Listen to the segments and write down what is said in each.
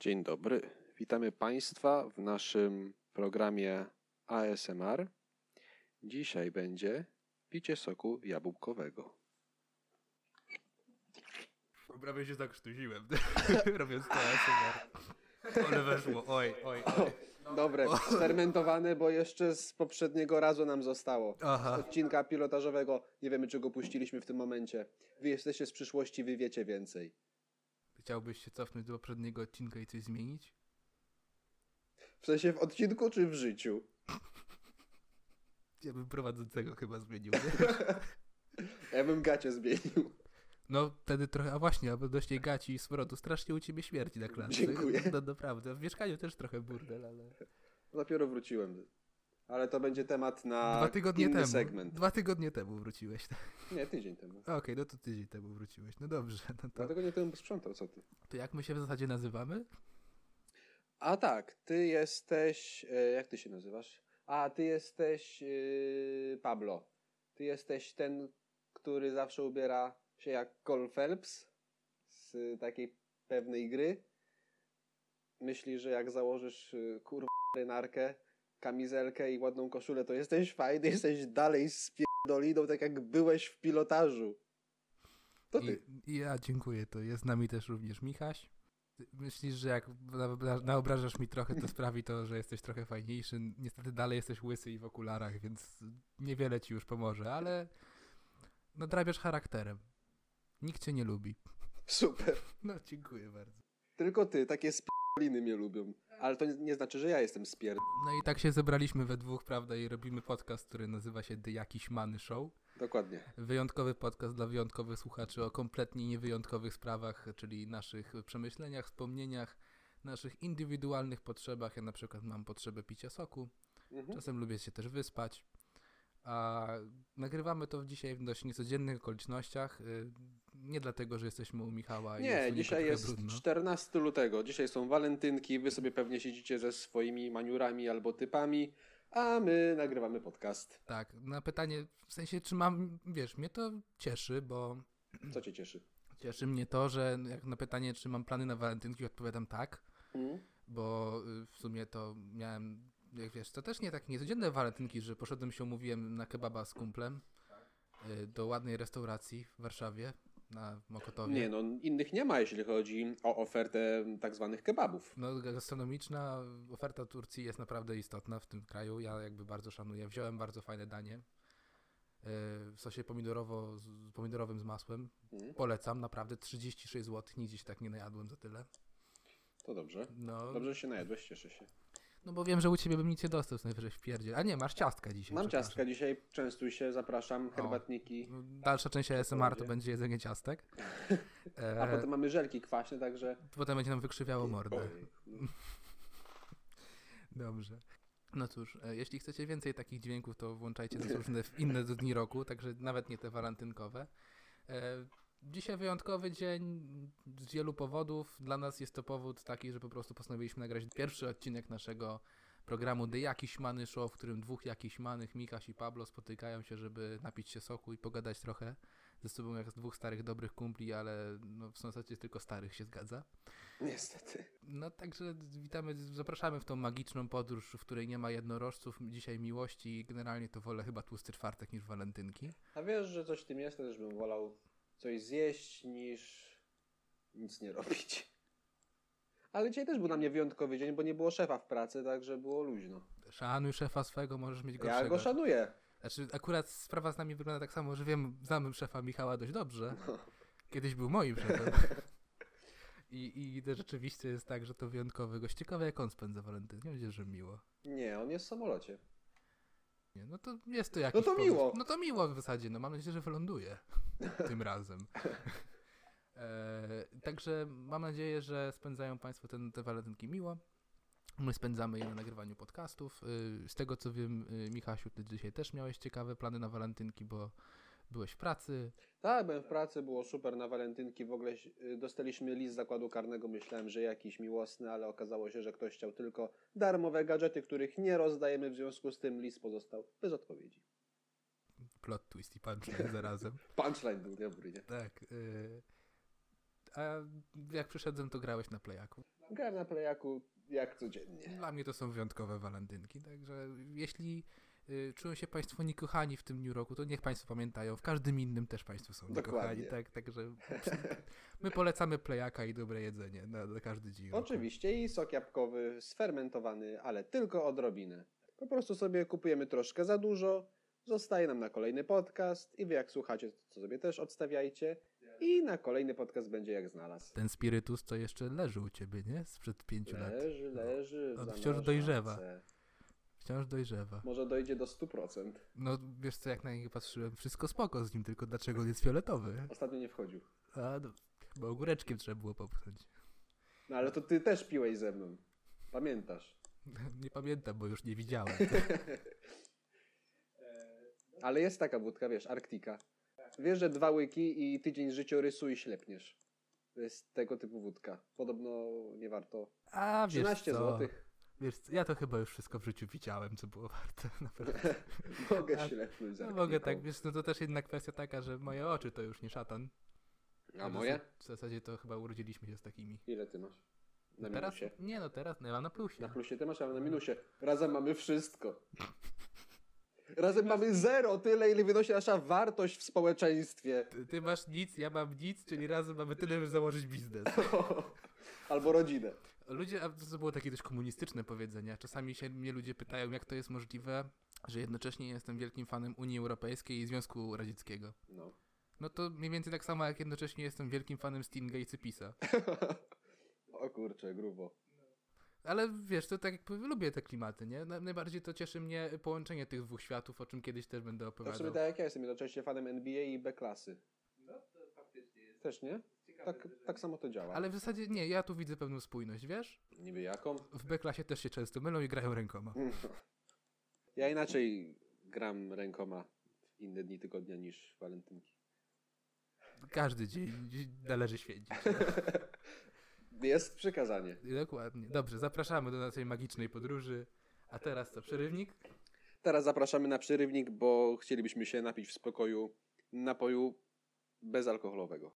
Dzień dobry. Witamy Państwa w naszym programie ASMR. Dzisiaj będzie picie soku jabłkowego. Prawie się zakrztusiłem, robiąc to ASMR. Ale weszło, oj, oj, oj. Dobre, sfermentowane, bo jeszcze z poprzedniego razu nam zostało. Aha. Z odcinka pilotażowego. Nie wiemy, czy go puściliśmy w tym momencie. Wy jesteście z przyszłości, wy wiecie więcej. Chciałbyś się cofnąć do poprzedniego odcinka i coś zmienić? W sensie w odcinku, czy w życiu? Ja bym prowadzącego chyba zmienił? Ja bym gacie zmienił. No wtedy trochę, a właśnie, odnośnie gaci i smrodu, strasznie u ciebie śmierci na klatce. Dziękuję. No naprawdę, w mieszkaniu też trochę burdel, ale... Dopiero wróciłem. Ale to będzie temat na Dwa tygodnie inny temu. segment. Dwa tygodnie temu wróciłeś. tak? Nie, tydzień temu. Okej, no to tydzień temu wróciłeś. No dobrze, no to, Dwa tygodnie temu sprzątał, co ty? to jak my się w zasadzie nazywamy? A tak, ty jesteś. e, Jak ty się nazywasz? A ty jesteś yy, Pablo. Ty jesteś ten, który zawsze ubiera się jak Cole Phelps z takiej pewnej gry. Myślisz, że jak założysz y, kurwa rynarkę, kamizelkę i ładną koszulę, to jesteś fajny, jesteś dalej z pierdoliną, tak jak byłeś w pilotażu. To ty. I, ja dziękuję, to jest z nami też również Michaś. Myślisz, że jak naobra- naobrażasz mi trochę, to sprawi to, że jesteś trochę fajniejszy. Niestety dalej jesteś łysy i w okularach, więc niewiele ci już pomoże, ale nadrabiasz charakterem. Nikt cię nie lubi. Super. No, dziękuję bardzo. Tylko ty, takie spierdoliny mnie lubią. Ale to nie, nie znaczy, że ja jestem spierd... No i tak się zebraliśmy we dwóch, prawda, i robimy podcast, który nazywa się The Jakiś Many Show. Dokładnie. Wyjątkowy podcast dla wyjątkowych słuchaczy o kompletnie niewyjątkowych sprawach, czyli naszych przemyśleniach, wspomnieniach, naszych indywidualnych potrzebach. Ja na przykład mam potrzebę picia soku, Mhm. czasem lubię się też wyspać. A nagrywamy to dzisiaj w dość niecodziennych okolicznościach. Nie dlatego, że jesteśmy u Michała i Nie, jest dzisiaj jest brudno. 14 lutego. Dzisiaj są walentynki. Wy sobie pewnie siedzicie ze swoimi maniurami albo typami, a my nagrywamy podcast. Tak, na pytanie, w sensie, czy mam, wiesz, mnie to cieszy, bo Co cię cieszy? cieszy mnie to, że jak na pytanie, czy mam plany na walentynki, odpowiadam tak. Mm? bo y, w sumie to miałem, jak wiesz, to też nie takie niecodzienne walentynki, że poszedłem się umówiłem na kebaba z kumplem y, do ładnej restauracji w Warszawie na Mokotowie. Nie, no innych nie ma, jeśli chodzi o ofertę tak zwanych kebabów. No, gastronomiczna oferta Turcji jest naprawdę istotna w tym kraju. Ja jakby bardzo szanuję. Wziąłem bardzo fajne danie y, w sosie pomidorowo, z, pomidorowym z masłem. Mm? Polecam, naprawdę 36 zł. Nigdzie się tak nie najadłem za tyle. To dobrze. No, Dobrze, się najadłeś, cieszę się. No bo wiem, że u ciebie bym nic nie dostał, najwyżej w pierdzie. A nie, masz ciastka dzisiaj. Mam ciastka dzisiaj, częstuj się, zapraszam, herbatniki. No, Dalsza część ASMR to będzie. jedzenie ciastek. E, A potem mamy żelki kwaśne, także... potem będzie nam wykrzywiało mordę. Dobrze. No cóż, e, jeśli chcecie więcej takich dźwięków, to włączajcie nas różne w inne dni roku, także nawet nie te walentynkowe. Dzisiaj wyjątkowy dzień z wielu powodów. Dla nas jest to powód taki, że po prostu postanowiliśmy nagrać pierwszy odcinek naszego programu The Jakiś Many Show, w którym dwóch jakiś manych, Mikaś i Pablo, spotykają się, żeby napić się soku i pogadać trochę ze sobą jak z dwóch starych, dobrych kumpli, ale no, w zasadzie tylko starych się zgadza. Niestety. No także witamy, zapraszamy w tą magiczną podróż, w której nie ma jednorożców, dzisiaj miłości i generalnie to wolę chyba tłusty czwartek niż walentynki. A wiesz, że coś w tym jest, też bym wolał coś zjeść niż nic nie robić. Ale dzisiaj też był dla mnie wyjątkowy dzień, bo nie było szefa w pracy, także było luźno. Szanuj szefa swego, możesz mieć gorszego. Ja go szanuję. Znaczy akurat sprawa z nami wygląda tak samo, że wiem, znam szefa Michała dość dobrze. Kiedyś był moim szefem. I, I rzeczywiście jest tak, że to wyjątkowy gość. Ciekawe jak on spędza walentynki. Będzie, że miło. Nie, on jest w samolocie. Nie, no to jest to jakiś to powód. miło. No to miło w zasadzie, no mam nadzieję, że wyląduje tym razem. E, także mam nadzieję, że spędzają Państwo ten, te walentynki miło. My spędzamy je na nagrywaniu podcastów. Y, Z tego co wiem, y, Michasiu, ty dzisiaj też miałeś ciekawe plany na walentynki, bo byłeś w pracy. Tak, byłem w pracy, było super na walentynki. W ogóle y, dostaliśmy list z zakładu karnego. Myślałem, że jakiś miłosny, ale okazało się, że ktoś chciał tylko darmowe gadżety, których nie rozdajemy. W związku z tym list pozostał bez odpowiedzi. Plot twist i punchline zarazem. Punchline był dobry, nie? Tak. y, A jak przyszedłem, to grałeś na playaku. Grałem na playaku jak codziennie. Dla mnie to są wyjątkowe walentynki, także jeśli czują się Państwo niekochani w tym New Roku, to niech Państwo pamiętają, w każdym innym też Państwo są niekochani, tak, także my polecamy playaka i dobre jedzenie na, na każdy dzień. Oczywiście i sok jabłkowy sfermentowany, ale tylko odrobinę. Po prostu sobie kupujemy troszkę za dużo, zostaje nam na kolejny podcast i wy jak słuchacie, to sobie też odstawiajcie i na kolejny podcast będzie jak znalazł. Ten spirytus to jeszcze leży u Ciebie, nie? Sprzed pięciu lat. Leży, leży. On wciąż dojrzewa. Wciąż dojrzewa. Może dojdzie do 100%. No wiesz co, jak na niego patrzyłem, wszystko spoko z nim, tylko dlaczego on jest fioletowy? Ostatnio nie wchodził. A, no, bo ogóreczkiem trzeba było popchnąć. No ale to ty też piłeś ze mną. Pamiętasz. Nie pamiętam, bo już nie widziałem. Ale jest taka wódka, wiesz, Arktika. Wiesz, że dwa łyki i tydzień życiorysu i ślepniesz. To jest tego typu wódka. Podobno nie warto. A wiesz 13 co? Wiesz, ja to chyba już wszystko w życiu widziałem, co było warte. Naprawdę. Mogę ślepnąć z No mogę tak, wiesz, no to też jedna kwestia taka, że moje oczy to już nie szatan. A moje? W zasadzie to chyba urodziliśmy się z takimi. Ile ty masz? Na teraz? minusie. Nie no, teraz no, ja mam na plusie. Na plusie ty masz, a ja na minusie. Razem mamy wszystko. Razem mamy zero, tyle ile wynosi nasza wartość w społeczeństwie. Ty, ty masz nic, ja mam nic, czyli razem mamy tyle, żeby założyć biznes. Albo rodzinę. Ludzie, a to było takie dość komunistyczne powiedzenie. Czasami się mnie ludzie pytają, jak to jest możliwe, że jednocześnie jestem wielkim fanem Unii Europejskiej i Związku Radzieckiego. No. No to mniej więcej tak samo, jak jednocześnie jestem wielkim fanem Stinga i Cypisa. o kurczę, grubo. Ale wiesz, to tak jakby lubię te klimaty, nie? Na- Najbardziej to cieszy mnie połączenie tych dwóch światów, o czym kiedyś też będę w opowiadał. sumie tak jak ja jestem jednocześnie fanem NBA i B klasy. No to faktycznie jest. Też nie? Tak, tak samo to działa. Ale w zasadzie nie, ja tu widzę pewną spójność, wiesz? Niby jaką? W B-klasie też się często mylą i grają rękoma. Ja inaczej gram rękoma w inne dni tygodnia niż walentynki. Każdy dzień należy święcić. Jest przykazanie. Dokładnie. Dobrze, zapraszamy do naszej magicznej podróży. A teraz co, przerywnik? Teraz zapraszamy na przerywnik, bo chcielibyśmy się napić w spokoju napoju bezalkoholowego.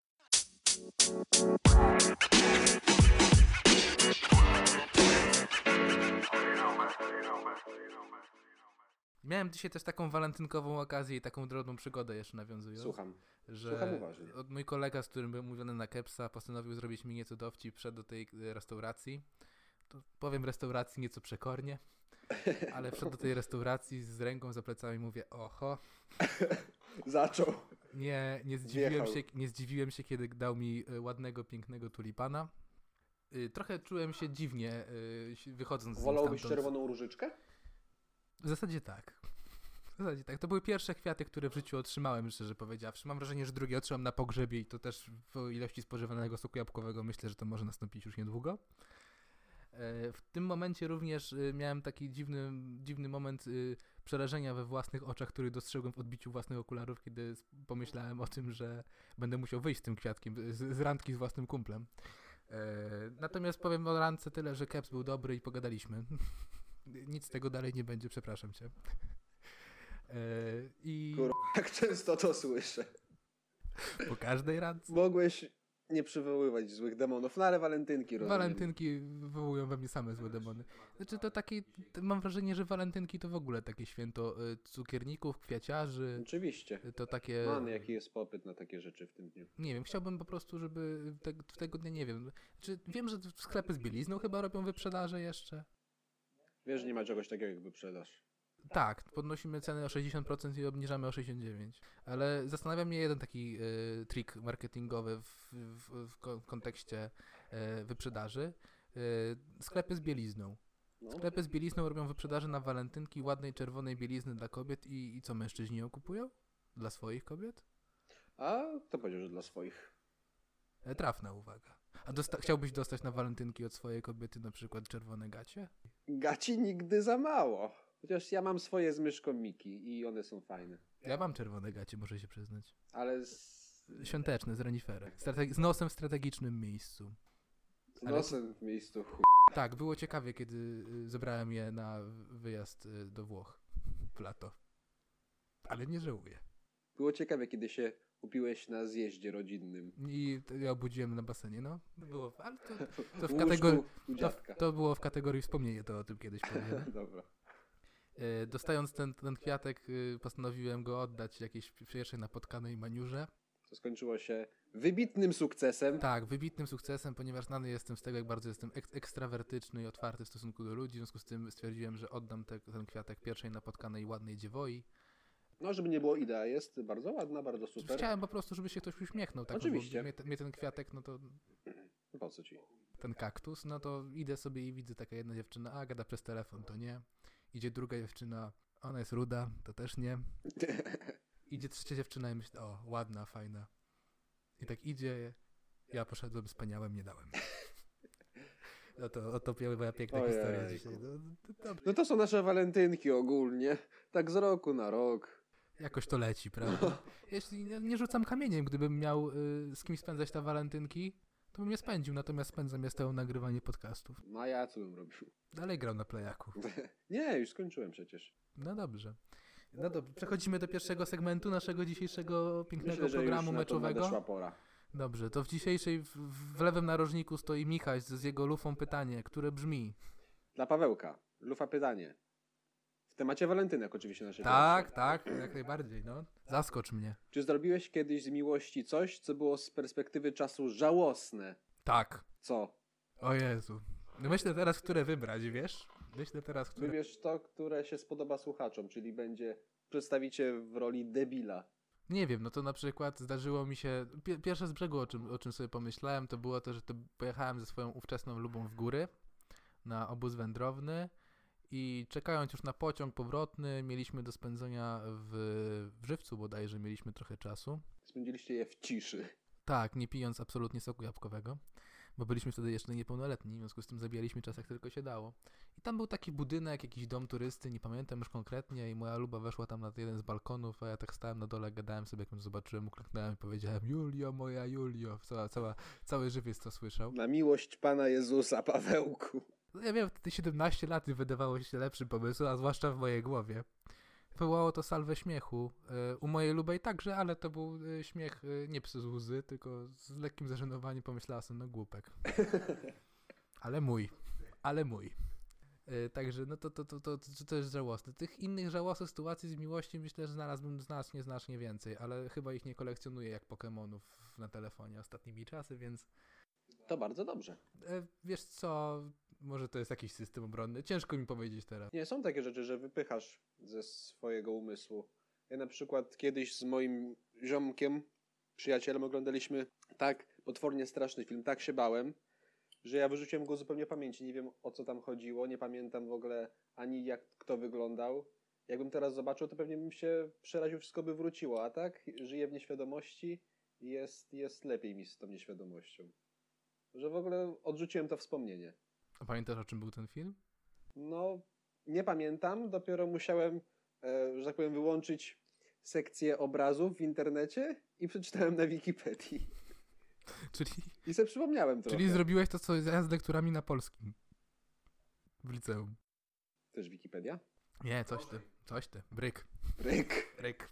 Miałem dzisiaj też taką walentynkową okazję i taką drobną przygodę jeszcze nawiązując. Słucham. że Słucham uważnie. Mój kolega, z którym byłem mówiony na Kepsa, postanowił zrobić mi nieco dowcip przed do tej restauracji. To powiem restauracji nieco przekornie, ale wszedł do tej restauracji z ręką za plecami i mówię, oho, Zaczął. nie, nie, zdziwiłem Wjechał. się, nie zdziwiłem się, kiedy dał mi e, ładnego, pięknego tulipana. Y, Trochę czułem się dziwnie, y, wychodząc z Wolałbyś stamtąd. czerwoną różyczkę? W zasadzie tak. W zasadzie tak. To były pierwsze kwiaty, które w życiu otrzymałem, szczerze powiedziawszy. Mam wrażenie, że drugie otrzymam na pogrzebie i to też w ilości spożywanego soku jabłkowego myślę, że to może nastąpić już niedługo. E, W tym momencie również y, miałem taki dziwny, dziwny moment y, przerażenia we własnych oczach, który dostrzegłem w odbiciu własnych okularów, kiedy pomyślałem o tym, że będę musiał wyjść z tym kwiatkiem, z, z randki z własnym kumplem. E, Natomiast powiem o randce tyle, że Keps był dobry i pogadaliśmy. Nic z tego dalej nie będzie, przepraszam cię. E, I Kur... Jak często to słyszę. po każdej randce. Mogłeś nie przywoływać złych demonów, no ale walentynki rozumiem. Walentynki wywołują we mnie same złe demony. Znaczy to taki, to mam wrażenie, że walentynki to w ogóle takie święto y, cukierników, kwiaciarzy, Oczywiście. y, to takie... Man, jaki jest popyt na takie rzeczy w tym dniu. Nie wiem, chciałbym po prostu, żeby te, w tego dnia, nie wiem, czy wiem, że sklepy z bielizną chyba robią wyprzedaże jeszcze? Wiesz, że nie ma czegoś takiego jak wyprzedaż. Tak, podnosimy ceny o 60% i obniżamy o 69%. Ale zastanawia mnie jeden taki y, trik marketingowy w, w, w ko- kontekście y, wyprzedaży. Y, sklepy z bielizną. No. Sklepy z bielizną robią wyprzedaże na walentynki ładnej czerwonej bielizny dla kobiet i, i co mężczyźni ją kupują? Dla swoich kobiet? A to powiedział, że dla swoich. Trafna uwaga. A dosta- chciałbyś dostać na walentynki od swojej kobiety na przykład czerwone gacie? Gaci nigdy za mało. Chociaż ja mam swoje z myszką Miki i one są fajne. Ja mam czerwone gacie, muszę się przyznać. Ale z, Świąteczne, z reniferem. Strateg- z nosem w strategicznym miejscu. z Ale- nosem w miejscu chu... Tak, było ciekawie, kiedy y, zebrałem je na wyjazd y, do Włoch w lato. Ale nie żałuję. Było ciekawe, kiedy się kupiłeś na zjeździe rodzinnym. I ja obudziłem na basenie, no. Było, ale to, to w kategorii... To, to było w kategorii wspomnienie, to o tym kiedyś powiem. Dobra. E, Dostając ten, ten kwiatek, y, postanowiłem go oddać jakiejś pierwszej napotkanej maniurze. To skończyło się wybitnym sukcesem. Tak, wybitnym sukcesem, ponieważ znany jestem z tego, jak bardzo jestem ek- ekstrawertyczny i otwarty w stosunku do ludzi. W związku z tym stwierdziłem, że oddam te, ten kwiatek pierwszej napotkanej ładnej dziewoi. No, żeby nie było idea, jest bardzo ładna, bardzo super. Chciałem po prostu, żeby się ktoś uśmiechnął. Tak, Oczywiście. Mnie, mnie ten kwiatek, no to Po co ci? ten kaktus, no to idę sobie i widzę taka jedna dziewczyna, a gada przez telefon, to nie. Idzie druga dziewczyna, ona jest ruda, to też nie. Idzie trzecia dziewczyna i myślę, o, ładna, fajna. I tak idzie, ja poszedłem, wspaniałem, nie dałem. No to, oto była piękna Ojejku. historia dzisiaj. No, no. No to są nasze walentynki ogólnie. Tak z roku na rok. Jakoś to leci, prawda? Jeśli nie, nie rzucam kamieniem, gdybym miał y, z kim spędzać te walentynki, to bym je spędził, natomiast spędzam je stałe nagrywanie podcastów. No a ja co bym robił? Dalej grał na playaku. Nie, już skończyłem przecież. No dobrze. No dobrze, przechodzimy do pierwszego segmentu naszego dzisiejszego pięknego Myślę, programu to meczowego. pora. Dobrze, to w dzisiejszej, w, w lewym narożniku stoi Michał z, z jego lufą pytanie, które brzmi. Dla Pawełka. Lufa pytanie. W temacie walentynek oczywiście naszej Tak, tak, jak najbardziej, no. Zaskocz mnie. Czy zrobiłeś kiedyś z miłości coś, co było z perspektywy czasu żałosne? Tak. Co? O Jezu. No myślę teraz, które wybrać, wiesz? Myślę teraz, które... Wybierz to, które się spodoba słuchaczom, czyli będzie przedstawicie w roli debila. Nie wiem, no to na przykład zdarzyło mi się. Pi- pierwsze z brzegu, o czym, o czym sobie pomyślałem, to było to, że to pojechałem ze swoją ówczesną lubą w góry na obóz wędrowny i czekając już na pociąg powrotny, mieliśmy do spędzenia w, w żywcu bodajże, mieliśmy trochę czasu. Spędziliście je w ciszy. Tak, nie pijąc absolutnie soku jabłkowego, bo byliśmy wtedy jeszcze niepełnoletni, w związku z tym zabijaliśmy czas jak tylko się dało. I tam był taki budynek, jakiś dom turysty, nie pamiętam już konkretnie i moja luba weszła tam na jeden z balkonów, a ja tak stałem na dole, gadałem sobie, jak ją zobaczyłem, uklęknąłem i powiedziałem Julio, moja Julio. Cała, cała, cały żywiec to słyszał. Na miłość Pana Jezusa, Pawełku. Ja wiem, wtedy 17 lat i wydawało się lepszym pomysłem, a zwłaszcza w mojej głowie. Wywołało to salwę śmiechu. e, U mojej lubej także, ale to był e, śmiech e, nie przez łzy, tylko z lekkim zażenowaniem pomyślała sobie, no głupek. Ale mój. Ale mój. Także no to, to, to, to, to, to jest żałosne. Tych innych żałosnych sytuacji z miłości myślę, że znalazłbym znacznie, znacznie więcej, ale chyba ich nie kolekcjonuję jak Pokemonów na telefonie ostatnimi czasy, więc To bardzo dobrze. wiesz co, może to jest jakiś system obronny. Ciężko mi powiedzieć teraz. Nie, są takie rzeczy, że wypychasz ze swojego umysłu. Ja na przykład kiedyś z moim ziomkiem, przyjacielem oglądaliśmy tak potwornie straszny film, tak się bałem, że ja wyrzuciłem go zupełnie pamięci. Nie wiem o co tam chodziło, nie pamiętam w ogóle ani jak kto wyglądał. Jakbym teraz zobaczył, to pewnie bym się przeraził, wszystko by wróciło, a tak żyję w nieświadomości i jest, jest lepiej mi z tą nieświadomością. Że w ogóle odrzuciłem to wspomnienie. A pamiętasz o czym był ten film? No, nie pamiętam. Dopiero musiałem, e, że tak powiem, wyłączyć sekcję obrazów w internecie i przeczytałem na Wikipedii. Czyli, I sobie przypomniałem trochę. czyli zrobiłeś to, co ja z lekturami na polskim. W liceum. Też Wikipedia? Nie, coś ty, coś ty. Bryk, Ryk. bryk.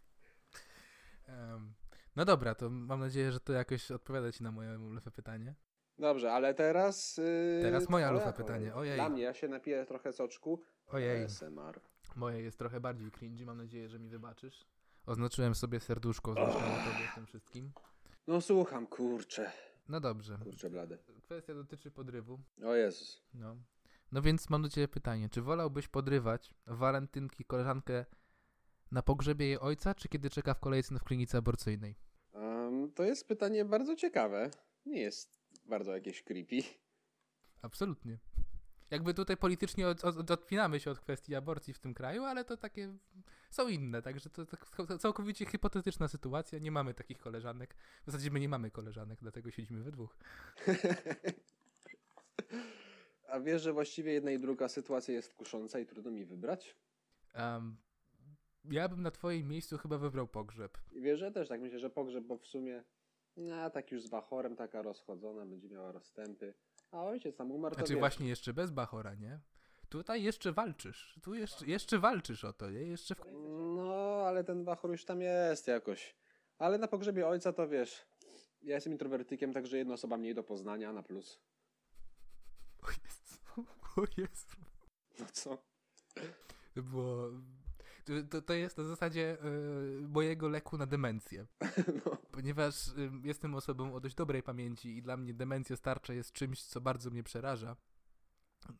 Em, no dobra, to mam nadzieję, że to jakoś odpowiada ci na moje lewe pytanie. Dobrze, ale teraz... Yy, Teraz moja lufa pytanie. Ojej. Dla mnie, ja się napiję trochę soczku. Ojej, ASMR. moje jest trochę bardziej cringy, mam nadzieję, że mi wybaczysz. Oznaczyłem sobie serduszko, oznaczyłem tobie z tym wszystkim. No słucham, kurczę. No dobrze. Kurczę blade. Kwestia dotyczy podrywu. O Jezus. No. No więc mam do ciebie pytanie. Czy wolałbyś podrywać walentynki koleżankę na pogrzebie jej ojca, czy kiedy czeka w kolejce w klinice aborcyjnej? Um, to jest pytanie bardzo ciekawe. Nie jest bardzo jakieś creepy. Absolutnie. Jakby tutaj politycznie od, od, odpinamy się od kwestii aborcji w tym kraju, ale to takie są inne, także to, to całkowicie hipotetyczna sytuacja. Nie mamy takich koleżanek. W zasadzie my nie mamy koleżanek, dlatego siedzimy we dwóch. A wiesz, że właściwie jedna i druga sytuacja jest kusząca i trudno mi wybrać? Um, ja bym na twoim miejscu chyba wybrał pogrzeb. I wiesz, że też tak myślę, że pogrzeb, bo w sumie no, tak już z Bachorem, taka rozchodzona, będzie miała rozstępy. A ojciec tam umarł, Znaczy właśnie jeszcze bez Bachora, nie? Tutaj jeszcze walczysz. Tu jeszcze, jeszcze walczysz o to, nie? Jeszcze w... No, ale ten Bachor już tam jest jakoś. Ale na pogrzebie ojca to wiesz, ja jestem introwertykiem, także jedna osoba mniej do poznania na plus. O Jezu, o Jezu. No co? To było... To, to, jest na zasadzie y, mojego leku na demencję. No. Ponieważ y, jestem osobą o dość dobrej pamięci i dla mnie demencja starcza jest czymś, co bardzo mnie przeraża.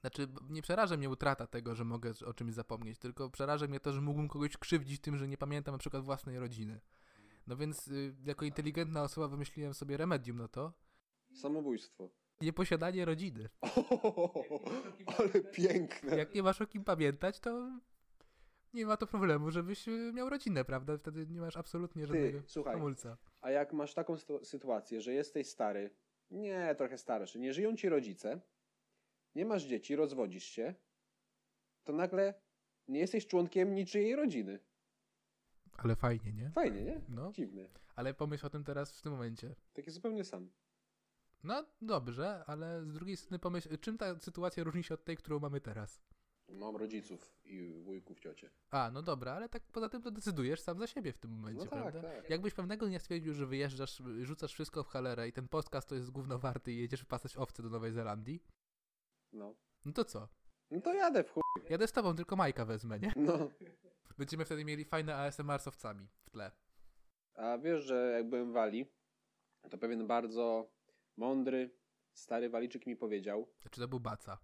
Znaczy, nie przeraża mnie utrata tego, że mogę o czymś zapomnieć, tylko przeraża mnie to, że mógłbym kogoś krzywdzić tym, że nie pamiętam na przykład własnej rodziny. No więc y, jako inteligentna osoba wymyśliłem sobie remedium na to. Samobójstwo. Nieposiadanie rodziny. ale piękne. Jak nie masz o kim pamiętać, to nie ma to problemu, żebyś y, miał rodzinę, prawda? Wtedy nie masz absolutnie żadnego słuchaj. hamulca. A jak masz taką sytu- sytuację, że jesteś stary, nie, trochę starszy, nie żyją ci rodzice, nie masz dzieci, rozwodzisz się, to nagle nie jesteś członkiem niczyjej rodziny. Ale fajnie, nie? Fajnie, nie? No, Dziwne. ale pomyśl o tym teraz w tym momencie. Taki zupełnie sam. No dobrze, ale z drugiej strony pomyśl, czym ta sytuacja różni się od tej, którą mamy teraz? Mam rodziców i wujków, ciocie. A, no dobra, ale tak poza tym to decydujesz sam za siebie w tym momencie, No tak, prawda? tak. Jakbyś pewnego dnia stwierdził, że wyjeżdżasz, rzucasz wszystko w halerę i ten podcast to jest gówno warty i jedziesz wypasać owce do Nowej Zelandii, No. no to co? No to jadę w chuj. Jadę z tobą, tylko Majka wezmę, nie? No. Będziemy wtedy mieli fajne ASMR z owcami w tle. A wiesz, że jak byłem w Walii, to pewien bardzo mądry, stary Walijczyk mi powiedział, Znaczy to był baca.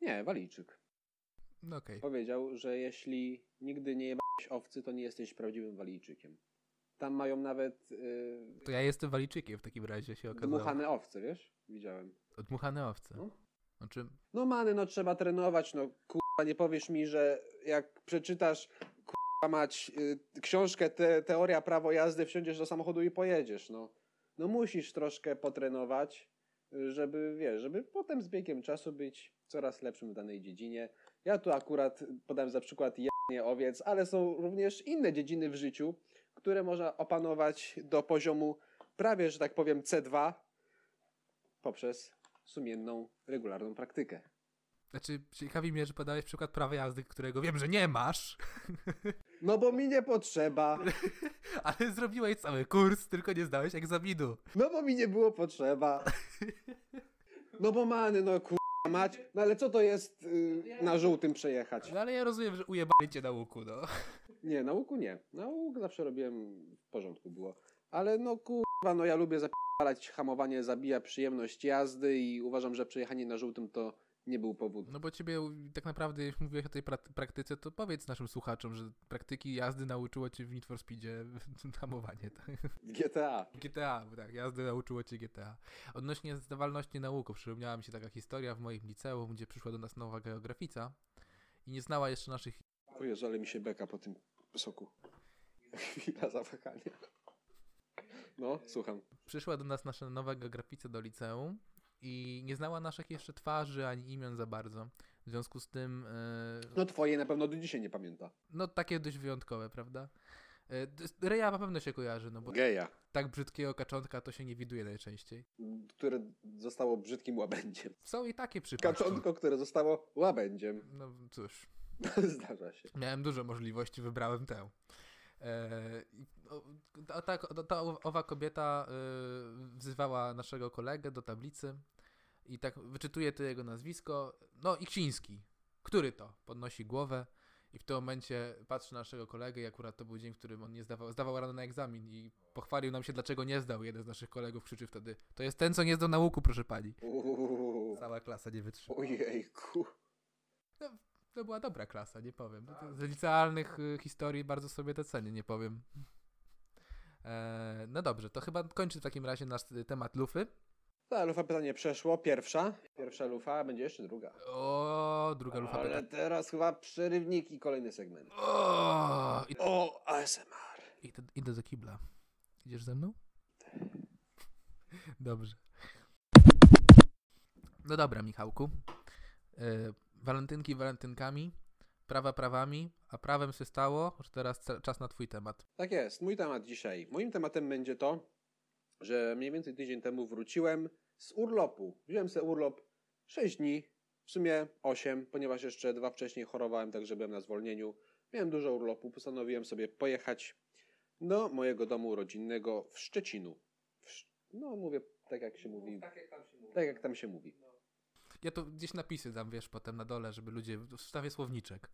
nie, Walijczyk, No okej. powiedział, że jeśli nigdy nie jebałeś owcy, to nie jesteś prawdziwym Walijczykiem. Tam mają nawet yy, To ja jestem walijczykiem w takim razie się okazało. dmuchane owce, wiesz? Widziałem. Dmuchane owce. No. Znaczy, No many, no trzeba trenować, no kurwa, nie powiesz mi, że jak przeczytasz kurwa mać y, książkę te, Teoria prawo jazdy, wsiądziesz do samochodu i pojedziesz, no. No musisz troszkę potrenować, y, żeby, wiesz, żeby potem z biegiem czasu być coraz lepszym w danej dziedzinie. Ja tu akurat podam za przykład janie owiec, ale są również inne dziedziny w życiu, które można opanować do poziomu prawie, że tak powiem, C2 poprzez sumienną, regularną praktykę. znaczy ciekawi mnie, że podałeś przykład prawa jazdy, którego wiem, że nie masz, No bo mi nie potrzeba. ale zrobiłeś cały kurs, tylko nie zdałeś egzaminu. No bo mi nie było potrzeba. No bo many, no kurwa mać. No ale co to jest y, na żółtym przejechać? No ale ja rozumiem, że ujebali cię na łuku, no. Nie, na łuku nie. Na łuk zawsze robiłem w porządku było. Ale no kurwa, no ja lubię zapalać hamowanie, zabija przyjemność jazdy i uważam, że przejechanie na żółtym to nie był powód. No bo ciebie tak naprawdę, jeśli mówiłeś o tej pra- praktyce, to powiedz naszym słuchaczom, że praktyki jazdy nauczyło cię w Need for Speedzie hamowanie. Tak? GTA. GTA, tak, jazdy nauczyło cię GTA. Odnośnie zdawalności nauków, przypomniała mi się taka historia w moim liceum, gdzie przyszła do nas nowa geografica i nie znała jeszcze naszych Jezu, ale mi się beka po tym soku. Chwila zawahania. No, słucham. przyszła do nas nasza nowa geografica do liceum i nie znała naszych jeszcze twarzy ani imion za bardzo. W związku z tym, e, No twoje na pewno do dzisiaj nie pamięta. no takie dość wyjątkowe, prawda? E, Reja na pewno się kojarzy, no bo Geja. tak brzydkiego kaczątka to się nie widuje najczęściej. które zostało brzydkim łabędziem. Są i takie przypadki. Kaczątko, które zostało łabędziem. No cóż, Zdarza się. miałem dużo możliwości, wybrałem tę. E, i- o, a tak, ta, ta owa kobieta e, wzywała naszego kolegę do tablicy i tak wyczytuje to jego nazwisko. No, Iksiński. Który to? Podnosi głowę i w tym momencie patrzy na naszego kolegę i akurat to był dzień, w którym on nie zdawał, zdawał rano na egzamin i pochwalił nam się, dlaczego nie zdał. Jeden z naszych kolegów krzyczy wtedy, to jest ten, co nie zdał nauku, proszę pani. Uuu, Cała klasa nie wytrzyma. ojejku. To była dobra klasa, nie powiem. Z licealnych y, historii bardzo sobie to cenię, nie powiem. E, no dobrze, to chyba kończy w takim razie nasz y, temat lufy. Ta lufa pytanie przeszło. Pierwsza. Pierwsza lufa, będzie jeszcze druga. O, druga lufa Ale pyta. teraz chyba przerywnik i kolejny segment. O, i- O, ASMR. idę, idę do kibla. Idziesz ze mną? Dobrze. No dobra, Michałku. E, walentynki walentynkami, prawa prawami, a prawem się stało, że teraz czas na twój temat. Tak jest, mój temat dzisiaj. Moim tematem będzie to, że mniej więcej tydzień temu wróciłem z urlopu. Wziąłem sobie urlop 6 dni, w sumie 8, ponieważ jeszcze dwa wcześniej chorowałem, także byłem na zwolnieniu. Miałem dużo urlopu, postanowiłem sobie pojechać do mojego domu rodzinnego w Szczecinu. W, Sz- no, mówię tak jak się mówi. Tak jak tam się mówi. Tak jak tam się mówi. Ja to gdzieś napisy dam, wiesz, potem na dole, żeby ludzie, wstawię słowniczek.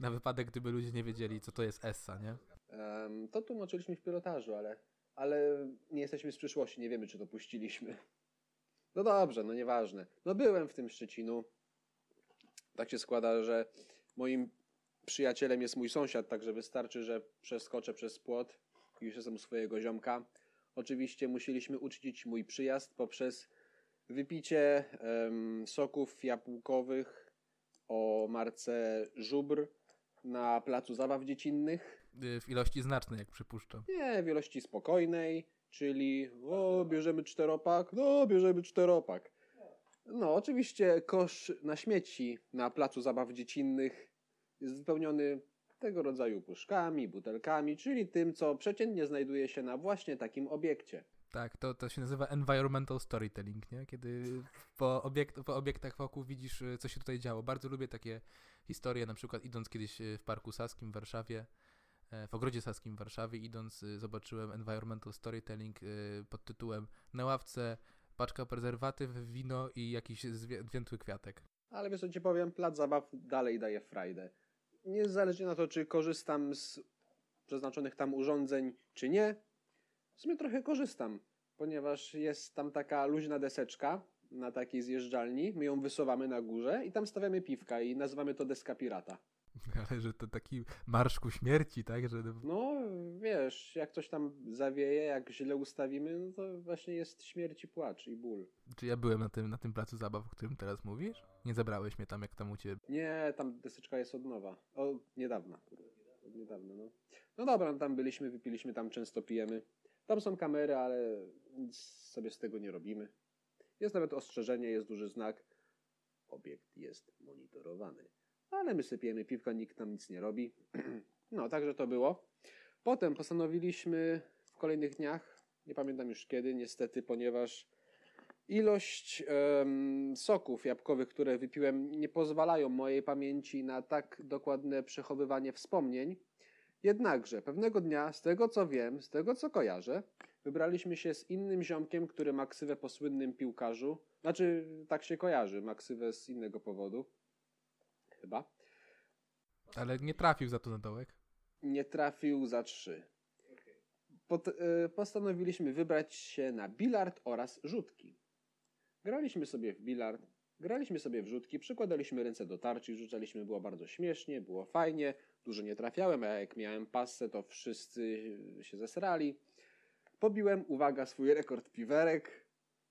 Na wypadek, gdyby ludzie nie wiedzieli, co to jest Essa, nie? Em, to tłumaczyliśmy w pilotażu, ale, ale nie jesteśmy z przyszłości, nie wiemy, czy to puściliśmy. No dobrze, no nieważne. No byłem w tym Szczecinu. Tak się składa, że moim przyjacielem jest mój sąsiad, także wystarczy, że przeskoczę przez płot i już jestem u swojego ziomka. Oczywiście musieliśmy uczcić mój przyjazd poprzez wypicie em, soków jabłkowych o marce Żubr na placu zabaw dziecinnych. Y, W ilości znacznej, jak przypuszczam. Nie, w ilości spokojnej, czyli o, bierzemy czteropak, no, bierzemy czteropak. No, oczywiście kosz na śmieci na placu zabaw dziecinnych jest wypełniony tego rodzaju puszkami, butelkami, czyli tym, co przeciętnie znajduje się na właśnie takim obiekcie. Tak, to, to się nazywa environmental storytelling, nie? Kiedy po, obiekt, po obiektach wokół widzisz, y, co się tutaj działo. Bardzo lubię takie historie, na przykład idąc kiedyś y, w Parku Saskim w Warszawie, e, w Ogrodzie Saskim w Warszawie, idąc y, zobaczyłem environmental storytelling pod tytułem Na ławce paczka prezerwatyw, wino i jakiś zwię- zwiętły kwiatek. Ale wiesz co ci powiem, plac zabaw dalej daje frajdę. Niezależnie na to, czy korzystam z przeznaczonych tam urządzeń, czy nie, w sumie trochę korzystam, ponieważ jest tam taka luźna deseczka na takiej zjeżdżalni, my ją wysuwamy na górze i tam stawiamy piwka i nazywamy to deska pirata. Ale że to taki marsz ku śmierci, tak? Że No, wiesz, jak coś tam zawieje, jak źle ustawimy, no to właśnie jest śmierć i płacz i ból. Czy ja byłem na tym, na tym placu zabaw, o którym teraz mówisz? Nie zabrałeś mnie tam, jak tam u ciebie. Nie, tam deseczka jest od nowa. O, niedawna. Od niedawna, no. No dobra, no tam byliśmy, wypiliśmy, tam często pijemy. Tam są kamery, ale nic sobie z tego nie robimy. Jest nawet ostrzeżenie, jest duży znak. Obiekt jest monitorowany. Ale my sypiemy piwka, nikt nam nic nie robi. No, także to było. Potem postanowiliśmy w kolejnych dniach, nie pamiętam już kiedy, niestety, ponieważ ilość em, soków jabłkowych, które wypiłem, nie pozwalają mojej pamięci na tak dokładne przechowywanie wspomnień. Jednakże pewnego dnia, z tego co wiem, z tego co kojarzę, wybraliśmy się z innym ziomkiem, który ma ksywę po słynnym piłkarzu. Znaczy, tak się kojarzy, ma ksywę z innego powodu. Chyba. Ale nie trafił za to na dołek. Nie trafił za trzy. Pot, y, postanowiliśmy wybrać się na bilard oraz rzutki. Graliśmy sobie w bilard, graliśmy sobie w rzutki, przykładaliśmy ręce do tarczy, rzucaliśmy, było bardzo śmiesznie, było fajnie, dużo nie trafiałem, a jak miałem passę, to wszyscy się zesrali. Pobiłem, uwaga, swój rekord piwerek.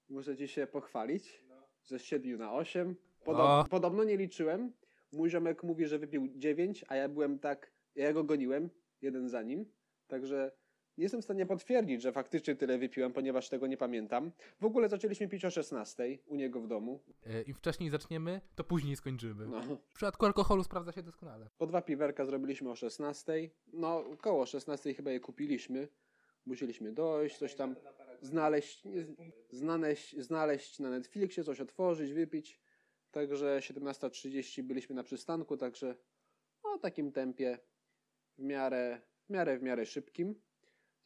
Muszę ci się pochwalić, ze 7 na 8. Podo- O! podobno nie liczyłem. Mój ziomek mówi, że wypił 9, a ja byłem tak, ja go goniłem, jeden za nim. Także nie jestem w stanie potwierdzić, że faktycznie tyle wypiłem, ponieważ tego nie pamiętam. W ogóle zaczęliśmy pić o 16 u niego w domu. E, Im wcześniej zaczniemy, to później skończymy. No. W przypadku alkoholu sprawdza się doskonale. Po dwa piwerka zrobiliśmy o 16. No, koło 16 chyba je kupiliśmy. Musieliśmy dojść, coś tam znaleźć, znaleźć, znaleźć na Netflixie, coś otworzyć, wypić. Także 17.30 byliśmy na przystanku, także o takim tempie w miarę, w miarę, w miarę szybkim.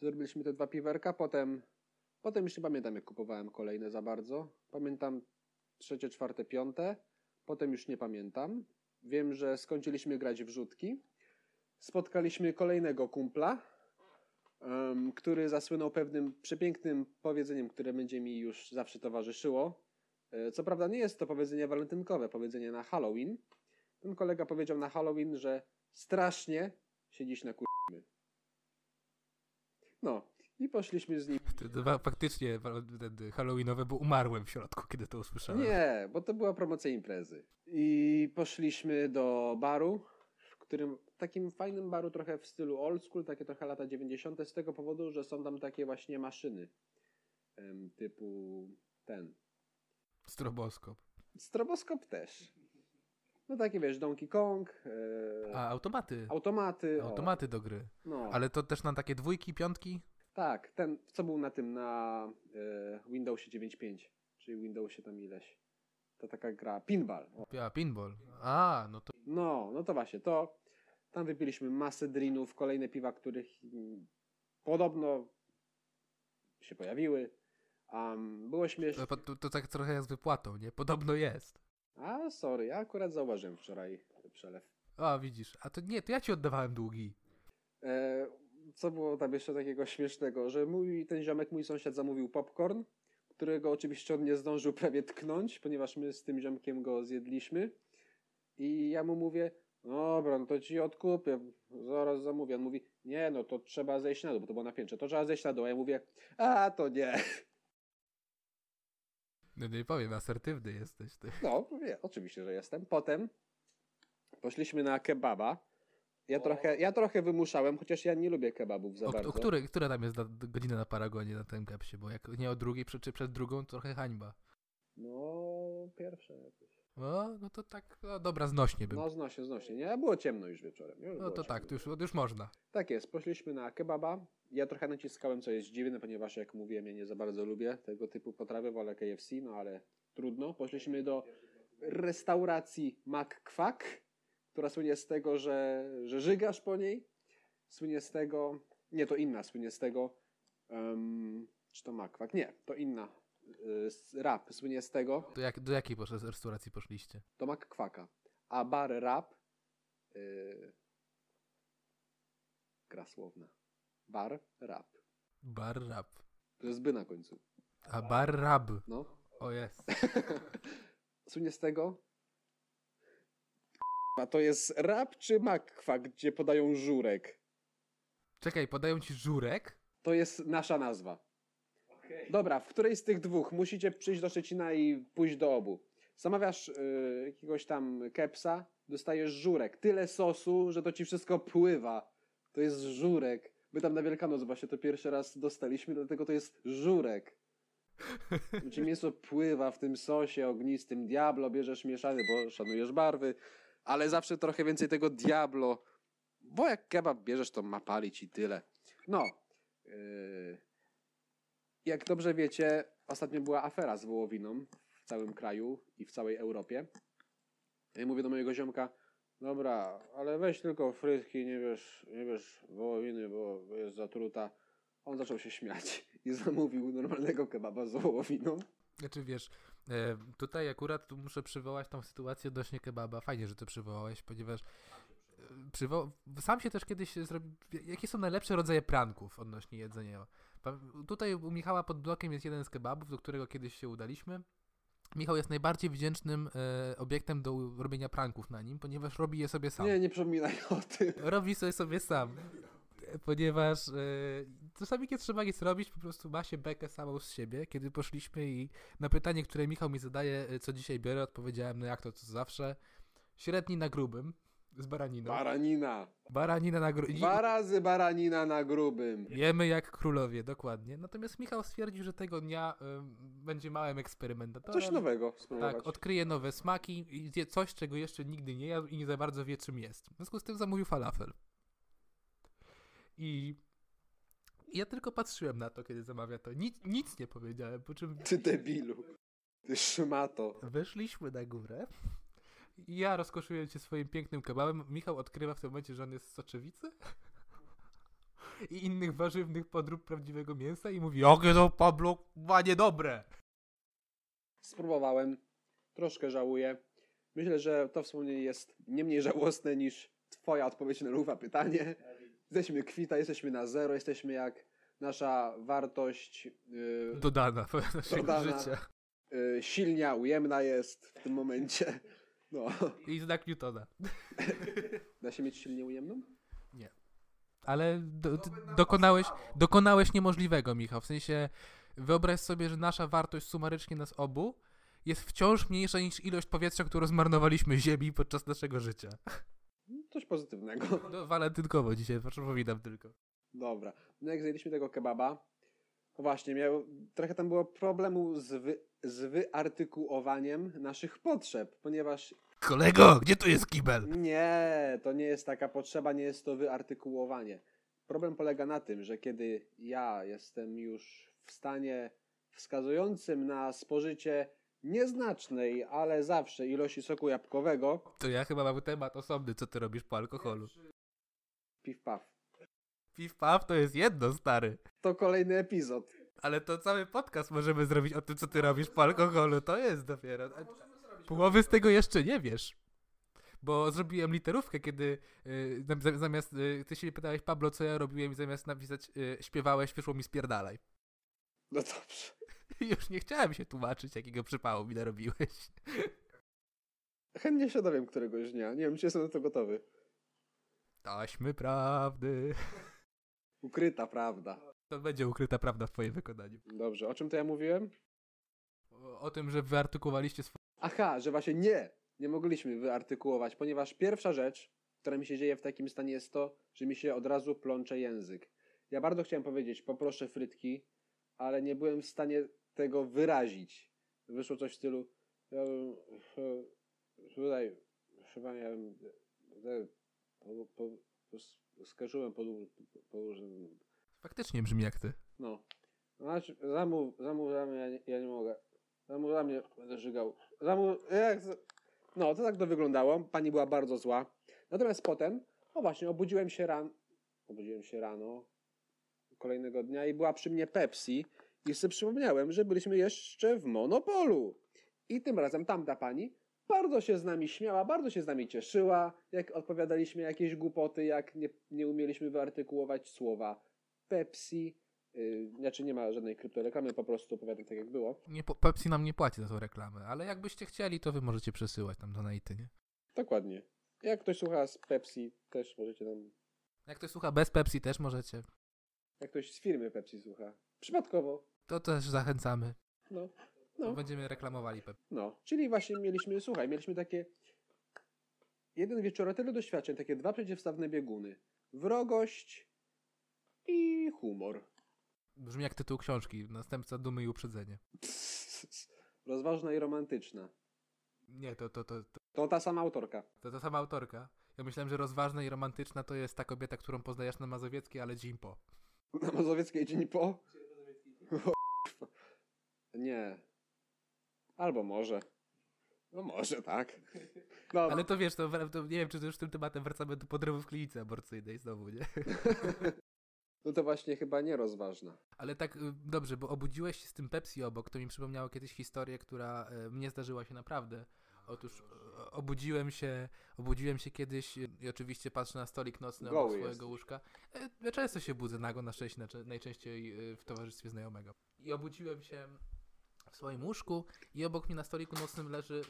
Zrobiliśmy te dwa piwerka, potem, potem już nie pamiętam jak kupowałem kolejne za bardzo. Pamiętam trzecie, czwarte, piąte, potem już nie pamiętam. Wiem, że skończyliśmy grać w rzutki. Spotkaliśmy kolejnego kumpla, em, który zasłynął pewnym przepięknym powiedzeniem, które będzie mi już zawsze towarzyszyło. E, Co prawda nie jest to powiedzenie walentynkowe, powiedzenie na Halloween. Ten kolega powiedział na Halloween, że strasznie się dziś nakurzymy. No, i poszliśmy z nim. Faktycznie halloweenowe, bo umarłem w środku, kiedy to usłyszałem. Nie, bo to była promocja imprezy. I poszliśmy do baru, w którym takim fajnym baru trochę w stylu old school, takie trochę lata 90. z tego powodu, że są tam takie właśnie maszyny typu ten. Stroboskop. Stroboskop też. No takie wiesz, Donkey Kong, e, A, automaty. automaty. o, Automaty do gry. no, Ale to też na takie dwójki, piątki? tak, ten, co był na tym, na e, Windowsie 9.5, czyli Windowsie tam ileś. To taka gra, pinball. O. A, pinball. A, no to No, no to właśnie, to tam wypiliśmy masę drinów, kolejne piwa, których podobno się pojawiły. Um, było śmieszne. To, to, to tak trochę jak z wypłatą, nie? Podobno jest. A, sorry, ja akurat zauważyłem wczoraj przelew. O, widzisz. A to nie, to ja ci oddawałem długi. E, co było tam jeszcze takiego śmiesznego, że mój, ten ziomek, mój sąsiad zamówił popcorn, którego oczywiście on nie zdążył prawie tknąć, ponieważ my z tym ziomkiem go zjedliśmy. I ja mu mówię, dobra, no to ci odkupię, zaraz zamówię. On mówi, nie, no to trzeba zejść na dół, bo to było na piętrze, to trzeba zejść na dół. A ja mówię, a to nie. No nie powiem, asertywny jesteś ty. No, nie, oczywiście, że jestem. Potem poszliśmy na kebaba. Ja trochę, ja trochę wymuszałem, chociaż ja nie lubię kebabów za O, bardzo. o który, która tam jest na, godzina na paragonie na tym kepsie? Bo jak nie o drugiej, czy przed drugą, to trochę hańba. No, pierwsze jakieś. O, no to tak, no dobra, znośnie bym. No, znośnie, znośnie. Nie, było ciemno już wieczorem. Już No to tak, ciemno. to już, już można. Tak jest, poszliśmy na kebaba. Ja trochę naciskałem, co jest dziwne, ponieważ jak mówiłem, ja nie za bardzo lubię tego typu potrawy, wolę KFC, no ale trudno. Poszliśmy do restauracji McQuack, która słynie z tego, że, że żygasz po niej. Słynie z tego, nie, to inna, słynie z tego, em, czy to McQuack? Nie, to inna. y, Rap słynie z tego, To jak, do jakiej restauracji poszliście? to McQuacka. A bar rap, yy, gra słowna. Bar rap. Bar rab. To jest by na końcu. A bar rab. No. O jest. Słynie z tego. A to jest rap czy makwa, gdzie podają żurek? Czekaj, podają ci żurek? To jest nasza nazwa. Dobra, w której z tych dwóch musicie przyjść do Szczecina i pójść do obu? Zamawiasz y, jakiegoś tam kepsa, dostajesz żurek. Tyle sosu, że to ci wszystko pływa. To jest żurek. My tam na Wielkanoc właśnie to pierwszy raz dostaliśmy, dlatego to jest żurek. Ci mięso pływa w tym sosie ognistym. Diablo bierzesz mieszany, bo szanujesz barwy, ale zawsze trochę więcej tego Diablo. Bo jak kebab bierzesz, to ma palić i tyle. No. Yy, jak dobrze wiecie, ostatnio była afera z wołowiną w całym kraju i w całej Europie. Ja mówię do mojego ziomka, dobra, ale weź tylko frytki, nie wiesz, nie wiesz wołowiny, bo jest zatruta. On zaczął się śmiać i zamówił normalnego kebaba z wołowiną. Znaczy wiesz, e, tutaj akurat tu muszę przywołać tą sytuację odnośnie kebaba. Fajnie, że to przywołałeś, ponieważ e, przywo- sam się też kiedyś zrobił. Jakie są najlepsze rodzaje pranków odnośnie jedzenia? Tutaj u Michała pod blokiem jest jeden z kebabów, do którego kiedyś się udaliśmy. Michał jest najbardziej wdzięcznym e, obiektem do robienia pranków na nim, ponieważ robi je sobie sam. Nie, nie przypominaj o tym. Robi sobie sobie sam. Ponieważ e, czasami kiedy trzeba nic robić, po prostu ma się bekę samą z siebie. Kiedy poszliśmy i na pytanie, które Michał mi zadaje, e, co dzisiaj biorę, odpowiedziałem, no jak to, co zawsze. Średni na grubym, z baraniną. Baranina. Baranina na grubym. Dwa razy baranina na grubym. Jemy jak królowie, dokładnie. Natomiast Michał stwierdził, że tego dnia em, będzie małym eksperymentatorem. Coś nowego spróbować. Tak, odkryje nowe smaki i zje coś, czego jeszcze nigdy nie jadł i nie za bardzo wie, czym jest. W związku z tym zamówił falafel. I ja tylko patrzyłem na to, kiedy zamawia to. Nic, nic nie powiedziałem, po czym Ty debilu. Ty szmato. weszliśmy na górę. Ja rozkoszuję się swoim pięknym kebabem. Michał odkrywa w tym momencie, że on jest z soczewicy i innych warzywnych podrób prawdziwego mięsa i mówi, jakie to Pablo, ma niedobre. Spróbowałem. Troszkę żałuję. Myślę, że to wspomnienie jest nie mniej żałosne niż twoja odpowiedź na luwa pytanie. Jesteśmy kwita, jesteśmy na zero, jesteśmy jak nasza wartość yy, Dodana do naszego Dodana. życia. yy, silnia, ujemna jest w tym momencie. No. I znak Newtona. Da się mieć silnie ujemną? Ale do, dokonałeś, dokonałeś niemożliwego, Michał. W sensie, wyobraź sobie, że nasza wartość sumarycznie nas obu jest wciąż mniejsza niż ilość powietrza, którą zmarnowaliśmy Ziemi podczas naszego życia. Coś pozytywnego. No, walentynkowo dzisiaj, przypominam tylko. Dobra. No jak zjedliśmy tego kebaba, właśnie miał, trochę tam było problemu z, wy, z wyartykułowaniem naszych potrzeb, ponieważ Kolego, gdzie tu jest kibel? nie, to nie jest taka potrzeba, nie jest to wyartykułowanie. Problem polega na tym, że kiedy ja jestem już w stanie wskazującym na spożycie nieznacznej, ale zawsze ilości soku jabłkowego, To ja chyba mam temat osobny, co ty robisz po alkoholu. piw paw. Piw paw to jest jedno, stary. To kolejny epizod. Ale to cały podcast możemy zrobić o tym, co ty robisz po alkoholu. To jest dopiero. A Połowy z tego jeszcze nie wiesz. Bo zrobiłem literówkę, kiedy y, zam- zamiast, y, ty się pytałeś, Pablo, co ja robiłem i zamiast napisać, y, śpiewałeś, wyszło mi spierdalaj. No dobrze. Już nie chciałem się tłumaczyć, jakiego przypału mi narobiłeś. Chętnie się dowiem któregoś dnia. Nie wiem, czy jestem na to gotowy. Taśmy prawdy. Ukryta prawda. To będzie ukryta prawda w twoim wykonaniu. Dobrze, o czym to ja mówiłem? O, o tym, że wyartykułowaliście swoje... Aha, że właśnie nie, nie mogliśmy wyartykułować, ponieważ pierwsza rzecz, która mi się dzieje w takim stanie jest to, że mi się od razu plącze język. Ja bardzo chciałem powiedzieć, poproszę frytki, ale nie byłem w stanie tego wyrazić. Wyszło coś w stylu ja bym, e, tutaj chyba nie wiem, e, po, po, po, pod, położyłem Faktycznie brzmi jak ty. no. Znaczy, zamów, zamów ja nie, ja nie mogę. Zamów za mnie, będę żygał. Zamów, jak... No, to tak to wyglądało. Pani była bardzo zła. Natomiast potem, no właśnie, obudziłem się ran... Obudziłem się rano kolejnego dnia i była przy mnie Pepsi i sobie przypomniałem, że byliśmy jeszcze w Monopolu. I tym razem tamta pani bardzo się z nami śmiała, bardzo się z nami cieszyła, jak odpowiadaliśmy jakieś głupoty, jak nie, nie umieliśmy wyartykułować słowa Pepsi. Yy, znaczy nie ma żadnej kryptoreklamy, po prostu opowiadam tak jak było. Nie, Pepsi nam nie płaci za tą reklamę, ale jakbyście chcieli, to wy możecie przesyłać tam donaty, nie? Dokładnie. Jak ktoś słucha z Pepsi, też możecie nam... Jak ktoś słucha bez Pepsi, też możecie. Jak ktoś z firmy Pepsi słucha. Przypadkowo. To też zachęcamy. No. No. Będziemy reklamowali Pepsi. No. Czyli właśnie mieliśmy, słuchaj, mieliśmy takie... Jeden wieczór, tyle doświadczeń, takie dwa przeciwstawne bieguny. Wrogość i humor. Brzmi jak tytuł książki. Następca dumy i uprzedzenie. Rozważna i romantyczna. Nie, to, to, to, to, To ta sama autorka. to ta sama autorka. Ja myślałem, że rozważna i romantyczna to jest ta kobieta, którą poznajesz na Mazowieckiej, ale dzień po. Na Mazowieckiej dzień po? Nie. Albo może. No może tak. No, Ale to wiesz, to, to nie wiem, czy to już tym tematem wracamy do podrywu w klinice aborcyjnej znowu, nie? no to właśnie chyba nie rozważna. Ale tak, y, dobrze, bo obudziłeś się z tym Pepsi obok, to mi przypomniało kiedyś historię, która y, mnie zdarzyła się naprawdę. Otóż y, obudziłem się, obudziłem się kiedyś i oczywiście patrzę na stolik nocny obok Goły swojego jesteś. łóżka. Ja często się budzę nago, na szczęście najczęściej w towarzystwie znajomego. I obudziłem się w swoim łóżku i obok mnie na stoliku nocnym leży...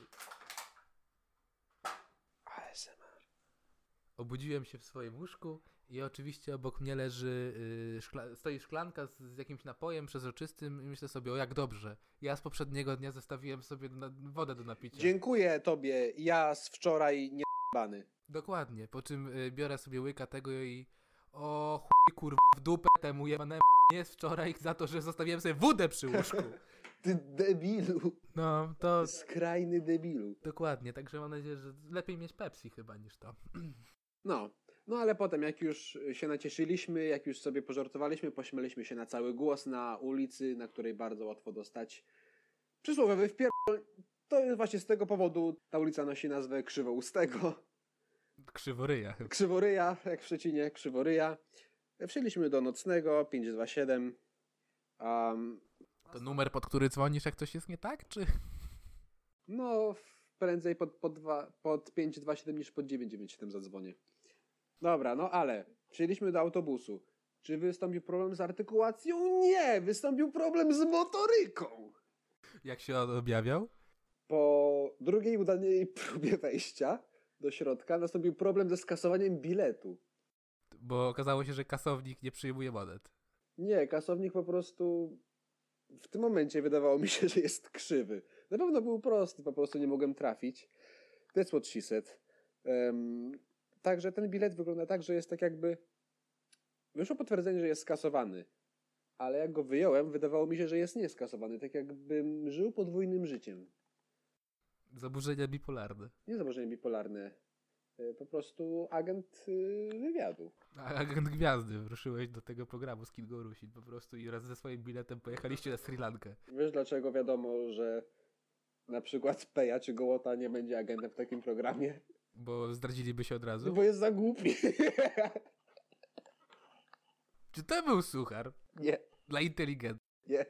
ASMR. Obudziłem się w swoim łóżku i oczywiście obok mnie leży, y, szkla- stoi szklanka z, z jakimś napojem przezroczystym i myślę sobie, o jak dobrze. Ja z poprzedniego dnia zostawiłem sobie wodę do napicia. Dziękuję tobie, ja z wczoraj nie bany. Dokładnie, po czym y, biorę sobie łyka tego i o chuj kurwa w dupę temu jebanemu nie z wczoraj za to, że zostawiłem sobie wódę przy łóżku. Ty debilu. No, to Skrajny debilu. dokładnie, także mam nadzieję, że lepiej mieć Pepsi chyba niż to. No. No ale potem, jak już się nacieszyliśmy, jak już sobie pożartowaliśmy, pośmialiśmy się na cały głos na ulicy, na której bardzo łatwo dostać przysłowiowy wpierdol, to jest właśnie z tego powodu ta ulica nosi nazwę Krzywoustego. Krzyworyja chyba. Krzyworyja, jak w Szczecinie, Krzyworyja. Wsiedliśmy do nocnego, 527. Um, To numer, pod który dzwonisz, jak coś jest nie tak, czy... no, prędzej pod, pod, dwa, pod 527 niż pod 997 zadzwonię. Dobra, no ale wsiedliśmy do autobusu. Czy wystąpił problem z artykułacją? Nie, wystąpił problem z motoryką. Jak się on objawiał? Po drugiej udanej próbie wejścia do środka nastąpił problem ze skasowaniem biletu. Bo okazało się, że kasownik nie przyjmuje monet. Nie, kasownik po prostu w tym momencie wydawało mi się, że jest krzywy. Na pewno był prosty, po prostu nie mogłem trafić. That's what she said. Em, także ten bilet wygląda tak, że jest tak jakby... Wyszło potwierdzenie, że jest skasowany. Ale jak go wyjąłem, wydawało mi się, że jest nieskasowany. Tak jakbym żył podwójnym życiem. Zaburzenia bipolarne. Nie zaburzenie bipolarne. E, Po prostu agent y, wywiadu. Agent gwiazdy, ruszyłeś do tego programu z Kingo Rusin po prostu i raz ze swoim biletem pojechaliście na Sri Lankę. Wiesz dlaczego wiadomo, że na przykład Peja czy Gołota nie będzie agentem w takim programie? Bo zdradziliby się od razu. Bo jest za głupi. Czy to był suchar? Nie, Dla inteligentów. nie.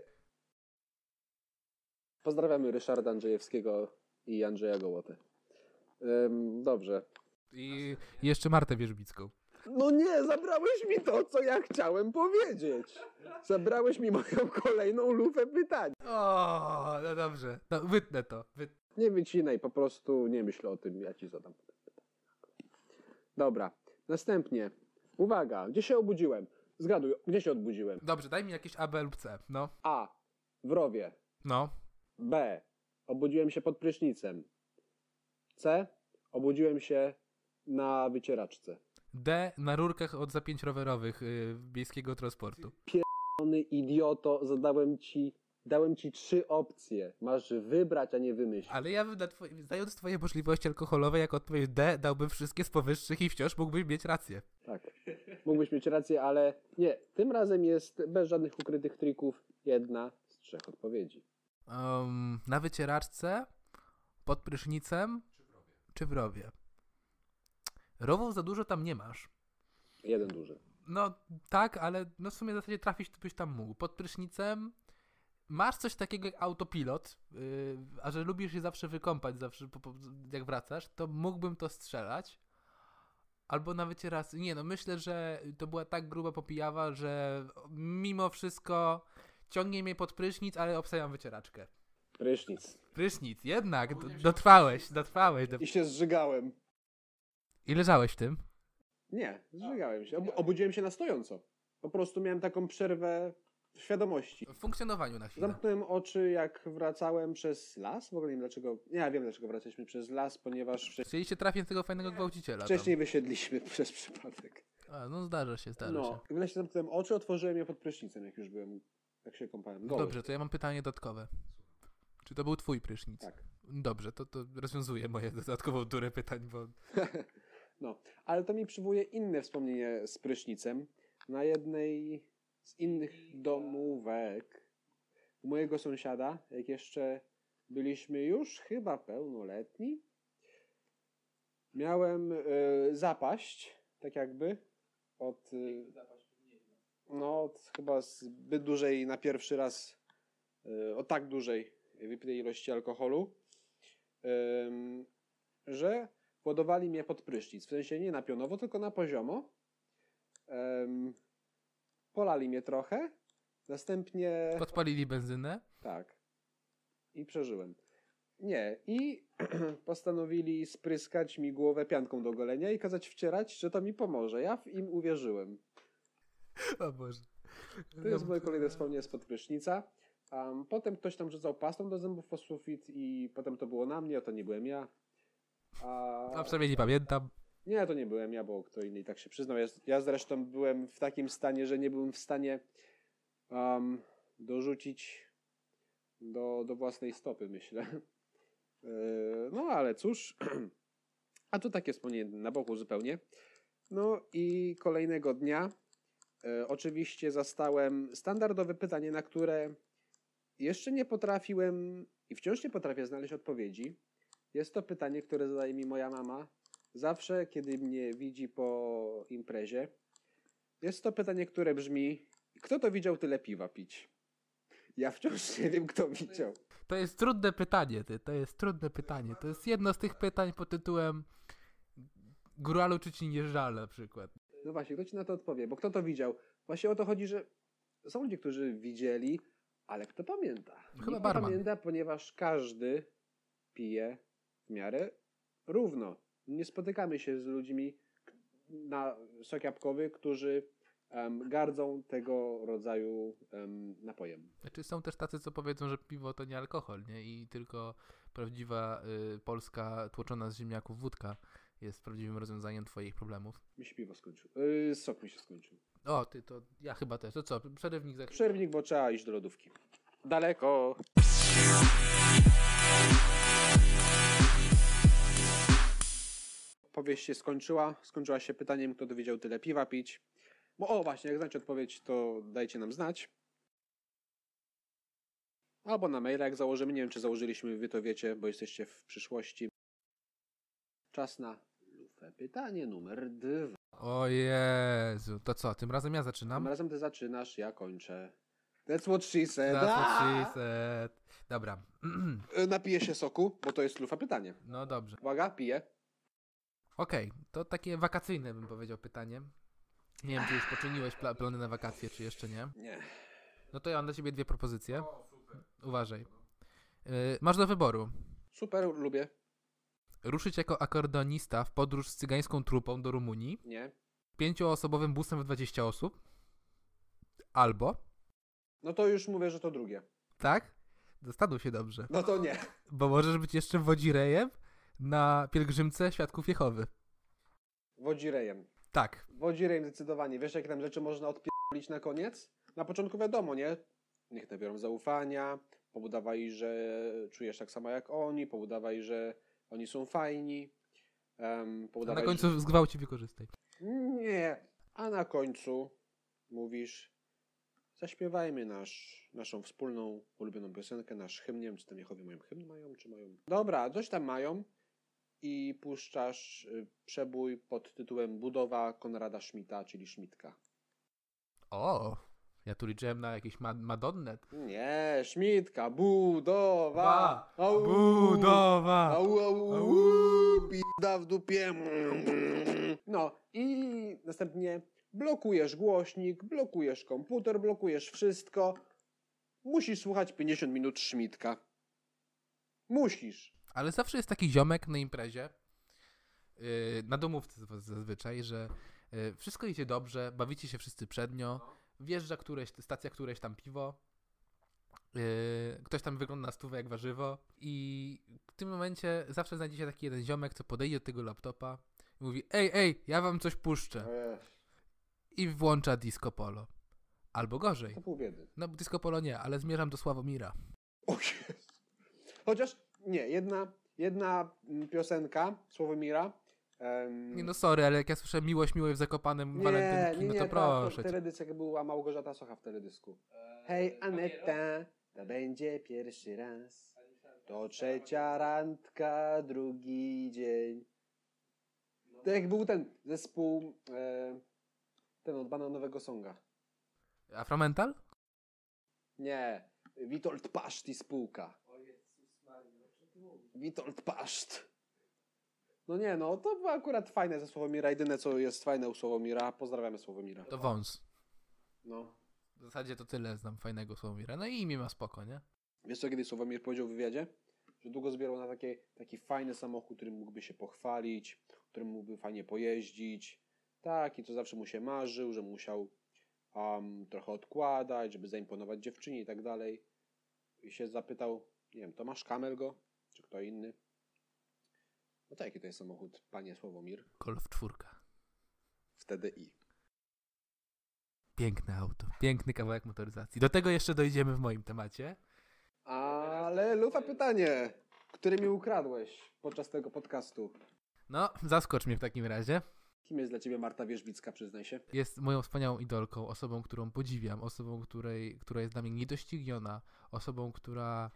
Pozdrawiamy Ryszarda Andrzejewskiego i Andrzeja Gołotę. Ym, dobrze. I jeszcze Martę Wierzbicką. No nie, zabrałeś mi to, co ja chciałem powiedzieć. Zabrałeś mi moją kolejną lufę pytań. O, no dobrze. No, wytnę to. Wyt... Nie wycinaj, po prostu nie myśl o tym, ja ci zadam. Dobra, następnie. Uwaga, gdzie się obudziłem? Zgaduj, gdzie się odbudziłem? Dobrze, daj mi jakieś A, B lub C. No. A. W rowie. No. B. Obudziłem się pod prysznicem. C. Obudziłem się na wycieraczce. D. Na rurkach od zapięć rowerowych yy, miejskiego transportu. Ony idioto, zadałem ci, dałem ci trzy opcje. Masz wybrać, a nie wymyślić. Ale ja bym twoje, znając twoje możliwości alkoholowe, jako odpowiedź D, dałbym wszystkie z powyższych i wciąż mógłbyś mieć rację. Tak. Mógłbyś mieć rację, ale nie. Tym razem jest bez żadnych ukrytych trików jedna z trzech odpowiedzi. Um, na wycieraczce, pod prysznicem czy w rowie? Rowów za dużo tam nie masz. Jeden duży. No tak, ale no w sumie w zasadzie trafić to byś tam mógł. Pod prysznicem masz coś takiego jak autopilot, yy, a że lubisz się zawsze wykąpać, zawsze po, po, jak wracasz, to mógłbym to strzelać. Albo na wycieraczce. Nie no, myślę, że to była tak gruba popijawa, że mimo wszystko ciągnie mnie pod prysznic, ale obstawiam wycieraczkę. Prysznic. Prysznic, jednak, dotrwałeś, dotrwałeś. Do... I się zżygałem. I leżałeś w tym? Nie, zżygałem się. Ob- obudziłem się na stojąco. Po prostu miałem taką przerwę w świadomości. W funkcjonowaniu na chwilę. Zamknąłem oczy, jak wracałem przez las. W ogóle nie wiem dlaczego. Nie, ja wiem dlaczego wracaliśmy przez las, ponieważ Chcieliście trafić tego fajnego gwałciciela. wcześniej wysiedliśmy przez przypadek. Tam. A, no zdarza się, zdarza No, się. w lesie zamknąłem oczy, otworzyłem je pod prysznicem, jak już byłem, jak się kąpałem. Goły. Dobrze, to ja mam pytanie dodatkowe. Czy to był twój prysznic? Tak. Dobrze, to, to rozwiązuje moje dodatkową turę pytań, bo No, ale to mi przywołuje inne wspomnienie z prysznicem. Na jednej z innych domówek u mojego sąsiada, jak jeszcze byliśmy już chyba pełnoletni, miałem e, zapaść, tak jakby, od, e, no, od chyba zbyt dużej na pierwszy raz, e, o tak dużej wypitej ilości alkoholu, że władowali mnie pod prysznic. W sensie nie na pionowo, tylko na poziomo. Em, polali mnie trochę. Następnie. podpalili benzynę. Tak. I przeżyłem. Nie. I postanowili spryskać mi głowę pianką do golenia i kazać wcierać, że to mi pomoże. Ja w im uwierzyłem. O Boże. To jest moje kolejne wspomnienie spod prysznica. Um, potem ktoś tam rzucał pastą do zębów po sufit i potem to było na mnie, a to nie byłem ja. A... A przynajmniej nie pamiętam. Nie, to nie byłem ja, bo kto inny i tak się przyznał. Ja, ja zresztą byłem w takim stanie, że nie byłem w stanie um, dorzucić do, do własnej stopy, myślę. Yy, No ale cóż, a to takie wspomnienie na boku zupełnie. No i kolejnego dnia e, oczywiście zastałem standardowe pytanie, na które jeszcze nie potrafiłem i wciąż nie potrafię znaleźć odpowiedzi. Jest to pytanie, które zadaje mi moja mama zawsze, kiedy mnie widzi po imprezie. Jest to pytanie, które brzmi: Kto to widział tyle piwa pić? Ja wciąż nie wiem, kto widział. To jest trudne pytanie, ty. To jest trudne pytanie. To jest jedno z tych pytań pod tytułem Góralu czy ci nie żal na przykład. No właśnie, kto ci na to odpowie? Bo kto to widział? Właśnie o to chodzi, że są ludzie, którzy widzieli, ale kto pamięta? Chyba Nikt barman. pamięta, ponieważ każdy pije w miarę równo. Nie spotykamy się z ludźmi na sok jabłkowy, którzy em, gardzą tego rodzaju em, napojem. Znaczy są też tacy, co powiedzą, że piwo to nie alkohol, nie? I tylko prawdziwa y, polska tłoczona z ziemniaków wódka jest prawdziwym rozwiązaniem twoich problemów. Mi się piwo skończył. Yy, sok mi się skończył. O, ty, to ja chyba też. To co, przerywnik za Przerwnik, bo trzeba iść do lodówki. Daleko. Powieść się skończyła. Skończyła się pytaniem, kto dowiedział tyle piwa pić. Bo o, właśnie, jak znacie odpowiedź, to dajcie nam znać. Albo na maila, jak założymy. Nie wiem, czy założyliśmy, wy to wiecie, bo jesteście w przyszłości. Czas na lufę. Pytanie numer dwa. O Jezu, to co, tym razem ja Tym zaczynam? razem ty zaczynasz, ja kończę. That's what she said. That's what she said. Dobra, Y, Napiję się soku, bo to jest lufa pytanie. no dobrze. Uwaga, piję. Okej, to takie wakacyjne bym powiedział pytanie. Nie wiem, czy już poczyniłeś pla- plany na wakacje, czy jeszcze nie. Nie. No to ja mam dla ciebie dwie propozycje. Uważaj. Yy, masz do wyboru. Super, lubię. Ruszyć jako akordeonista w podróż z cygańską trupą do Rumunii, Nie. pięcioosobowym busem w 20 osób, albo, No to już mówię, że to drugie. tak? Zastanów się dobrze. No to nie. Bo możesz być jeszcze wodzirejem na pielgrzymce Świadków Jehowy. Wodzirejem. Tak. Wodzirejem zdecydowanie. Wiesz, jakie tam rzeczy można odpierdolić na koniec? Na początku wiadomo, nie? Niech nabiorą zaufania, pobudawaj, że czujesz tak samo jak oni, pobudawaj, że oni są fajni. Um, A na końcu zgwałci wykorzystaj. Że... Nie. A na końcu mówisz zaśpiewajmy nasz, naszą wspólną ulubioną piosenkę, nasz hymn. Nie wiem, czy tam Jehowie mają hymn mają, czy mają... Dobra, coś tam mają i puszczasz y, przebój pod tytułem Budowa Konrada Schmidta, czyli Schmidtka. O, ja tu liczyłem na jakieś ma Madonnę. Nie, Schmidtka, budowa! Wa, Au, Budowa! Au, au, Au. au, pizda w dupie. No i następnie blokujesz głośnik, blokujesz komputer, blokujesz wszystko. Musisz słuchać 50 minut Schmidtka. Musisz. Ale zawsze jest taki ziomek na imprezie, yy, na domówce zazwyczaj, że yy, wszystko idzie dobrze, bawicie się wszyscy przednio, wjeżdża któreś, stacja któreś tam piwo, yy, ktoś tam wygląda na stówę jak warzywo i w tym momencie zawsze znajdzie się taki jeden ziomek, co podejdzie do tego laptopa i mówi ej, ej, ja wam coś puszczę i włącza disco polo. Albo gorzej. To pół biedy. No disco polo nie, ale zmierzam do Sławomira. O. Chociaż nie, jedna, jedna mm, piosenka Słowomira. em, Nie no sorry, ale jak ja słyszę miłość, miłość w Zakopanem nie, walentynki, nie, no nie, to ta- proszę To, cię. teledysek była Małgorzata Socha w teledysku. Hej Aneta, to będzie pierwszy raz. To trzecia randka, drugi dzień. To jak był ten zespół, e, ten od bananowego songa. Afromental? Nie, Witold Paszt i spółka. Witold Paszt. No nie, no to było akurat fajne ze Słowomira. Jedyne co jest fajne u Słowomira. Pozdrawiamy Słowomira. To wąs. No. W zasadzie to tyle znam fajnego Sławomira. No i imię ma spoko, nie? Wiesz co kiedyś Słowomir powiedział w wywiadzie? Że długo zbierał na takie, taki fajny samochód, którym mógłby się pochwalić, którym mógłby fajnie pojeździć. Tak, i to zawsze mu się marzył, że musiał um, trochę odkładać, żeby zaimponować dziewczynie i tak dalej. I się zapytał, nie wiem, Tomasz Kamel go, czy kto inny. No to jaki to jest samochód, panie Słowomir? Golf czwórka. Wtedy i. Piękne auto. Piękny kawałek motoryzacji. Do tego jeszcze dojdziemy w moim temacie. Ale lufa pytanie, które mi ukradłeś podczas tego podcastu. No, zaskocz mnie w takim razie. Kim jest dla ciebie Marta Wierzbicka, przyznaj się? Jest moją wspaniałą idolką, osobą, którą podziwiam, osobą, której, która jest dla mnie niedościgniona, osobą, która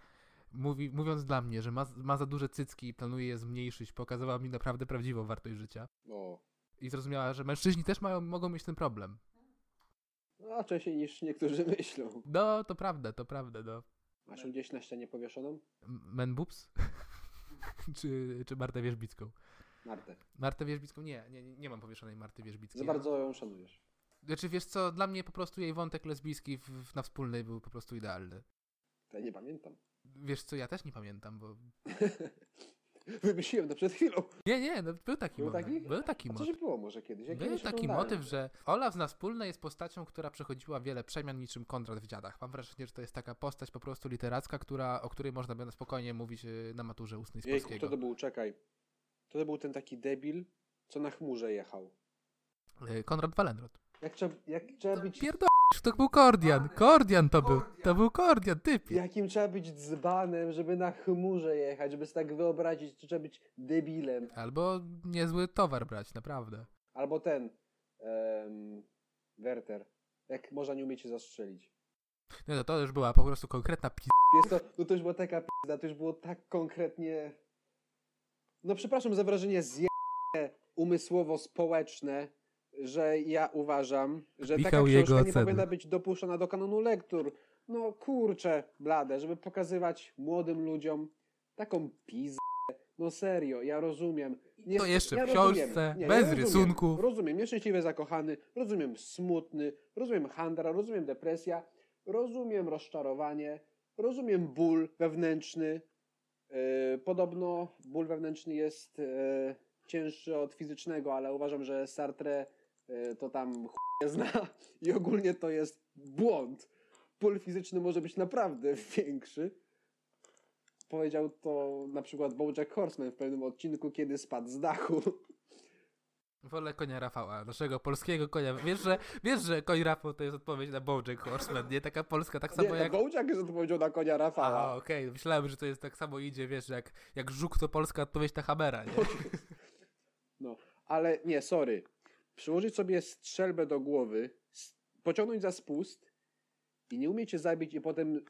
mówi, mówiąc dla mnie, że ma, ma za duże cycki i planuje je zmniejszyć, pokazała mi naprawdę prawdziwą wartość życia. O, I zrozumiała, że mężczyźni też mają, mogą mieć ten problem. no, a wcześniej niż niektórzy myślą. No, to prawda, to prawda, no. Masz ją gdzieś na ścianie powieszoną? Men Boobs? czy, czy Martę Wierzbicką? Martę. Martę Wierzbicką? Nie, nie, nie mam powieszonej Marty Wierzbickiej. Za bardzo ją szanujesz. Znaczy, wiesz co, dla mnie po prostu jej wątek lesbijski w, w, na wspólnej był po prostu idealny. To ja nie pamiętam. Wiesz co, ja też nie pamiętam, bo... Wymyśliłem to przed chwilą. Nie, nie, no był taki Był moment. taki? Był taki motyw. się było może kiedyś? Ja Był kiedyś taki motyw, że Olaf z nas wspólnej jest postacią, która przechodziła wiele przemian niczym Konrad w dziadach. Mam wrażenie, że to jest taka postać po prostu literacka, która, o której można by na spokojnie mówić y, na maturze ustnej z Jejku, polskiego. kto to był? Czekaj. Kto to był ten taki debil, co na chmurze jechał? Y, Konrad Wallenrod. Jak trzeba, jak trzeba być... To był Kordian. Kordian to był. To był Kordian, typie. Jakim trzeba być dzbanem, żeby na chmurze jechać, żeby sobie tak wyobrazić, to trzeba być debilem. Albo niezły towar brać, naprawdę. Albo ten, um, Werter. Jak można nie umieć się zastrzelić. No to, to już była po prostu konkretna pis... Jest to, no to już była taka pizda, to już było tak konkretnie... No przepraszam za wrażenie zje umysłowo-społeczne że ja uważam, że Michał taka książka nie oceny. powinna być dopuszczona do kanonu lektur. No kurczę, blade, żeby pokazywać młodym ludziom taką pizdę. No serio, ja rozumiem. To jeszcze w rozumiem. książce, Nie, bez rozumiem. rysunków. Rozumiem, nieszczęśliwy zakochany, rozumiem smutny, rozumiem handra, rozumiem depresja, rozumiem rozczarowanie, rozumiem ból wewnętrzny. Yy, podobno ból wewnętrzny jest yy, cięższy od fizycznego, ale uważam, że Sartre to tam nie zna i ogólnie to jest błąd. Ból fizyczny może być naprawdę większy. Powiedział to na przykład Bojack Horseman w pewnym odcinku, kiedy spadł z dachu. Wolę konia Rafała, naszego polskiego konia. Wiesz, że, wiesz, że koń Rafał to jest odpowiedź na Bojack Horseman, nie? Taka polska, tak samo Nie, jak... Bojack jest odpowiedzią na konia Rafała. A, okej, myślałem, że to jest tak samo idzie, wiesz, jak, jak żuk to polska odpowiedź na Hamera, nie? No, ale nie, sorry. Przyłożyć sobie strzelbę do głowy, pociągnąć za spust i nie umieć się zabić i potem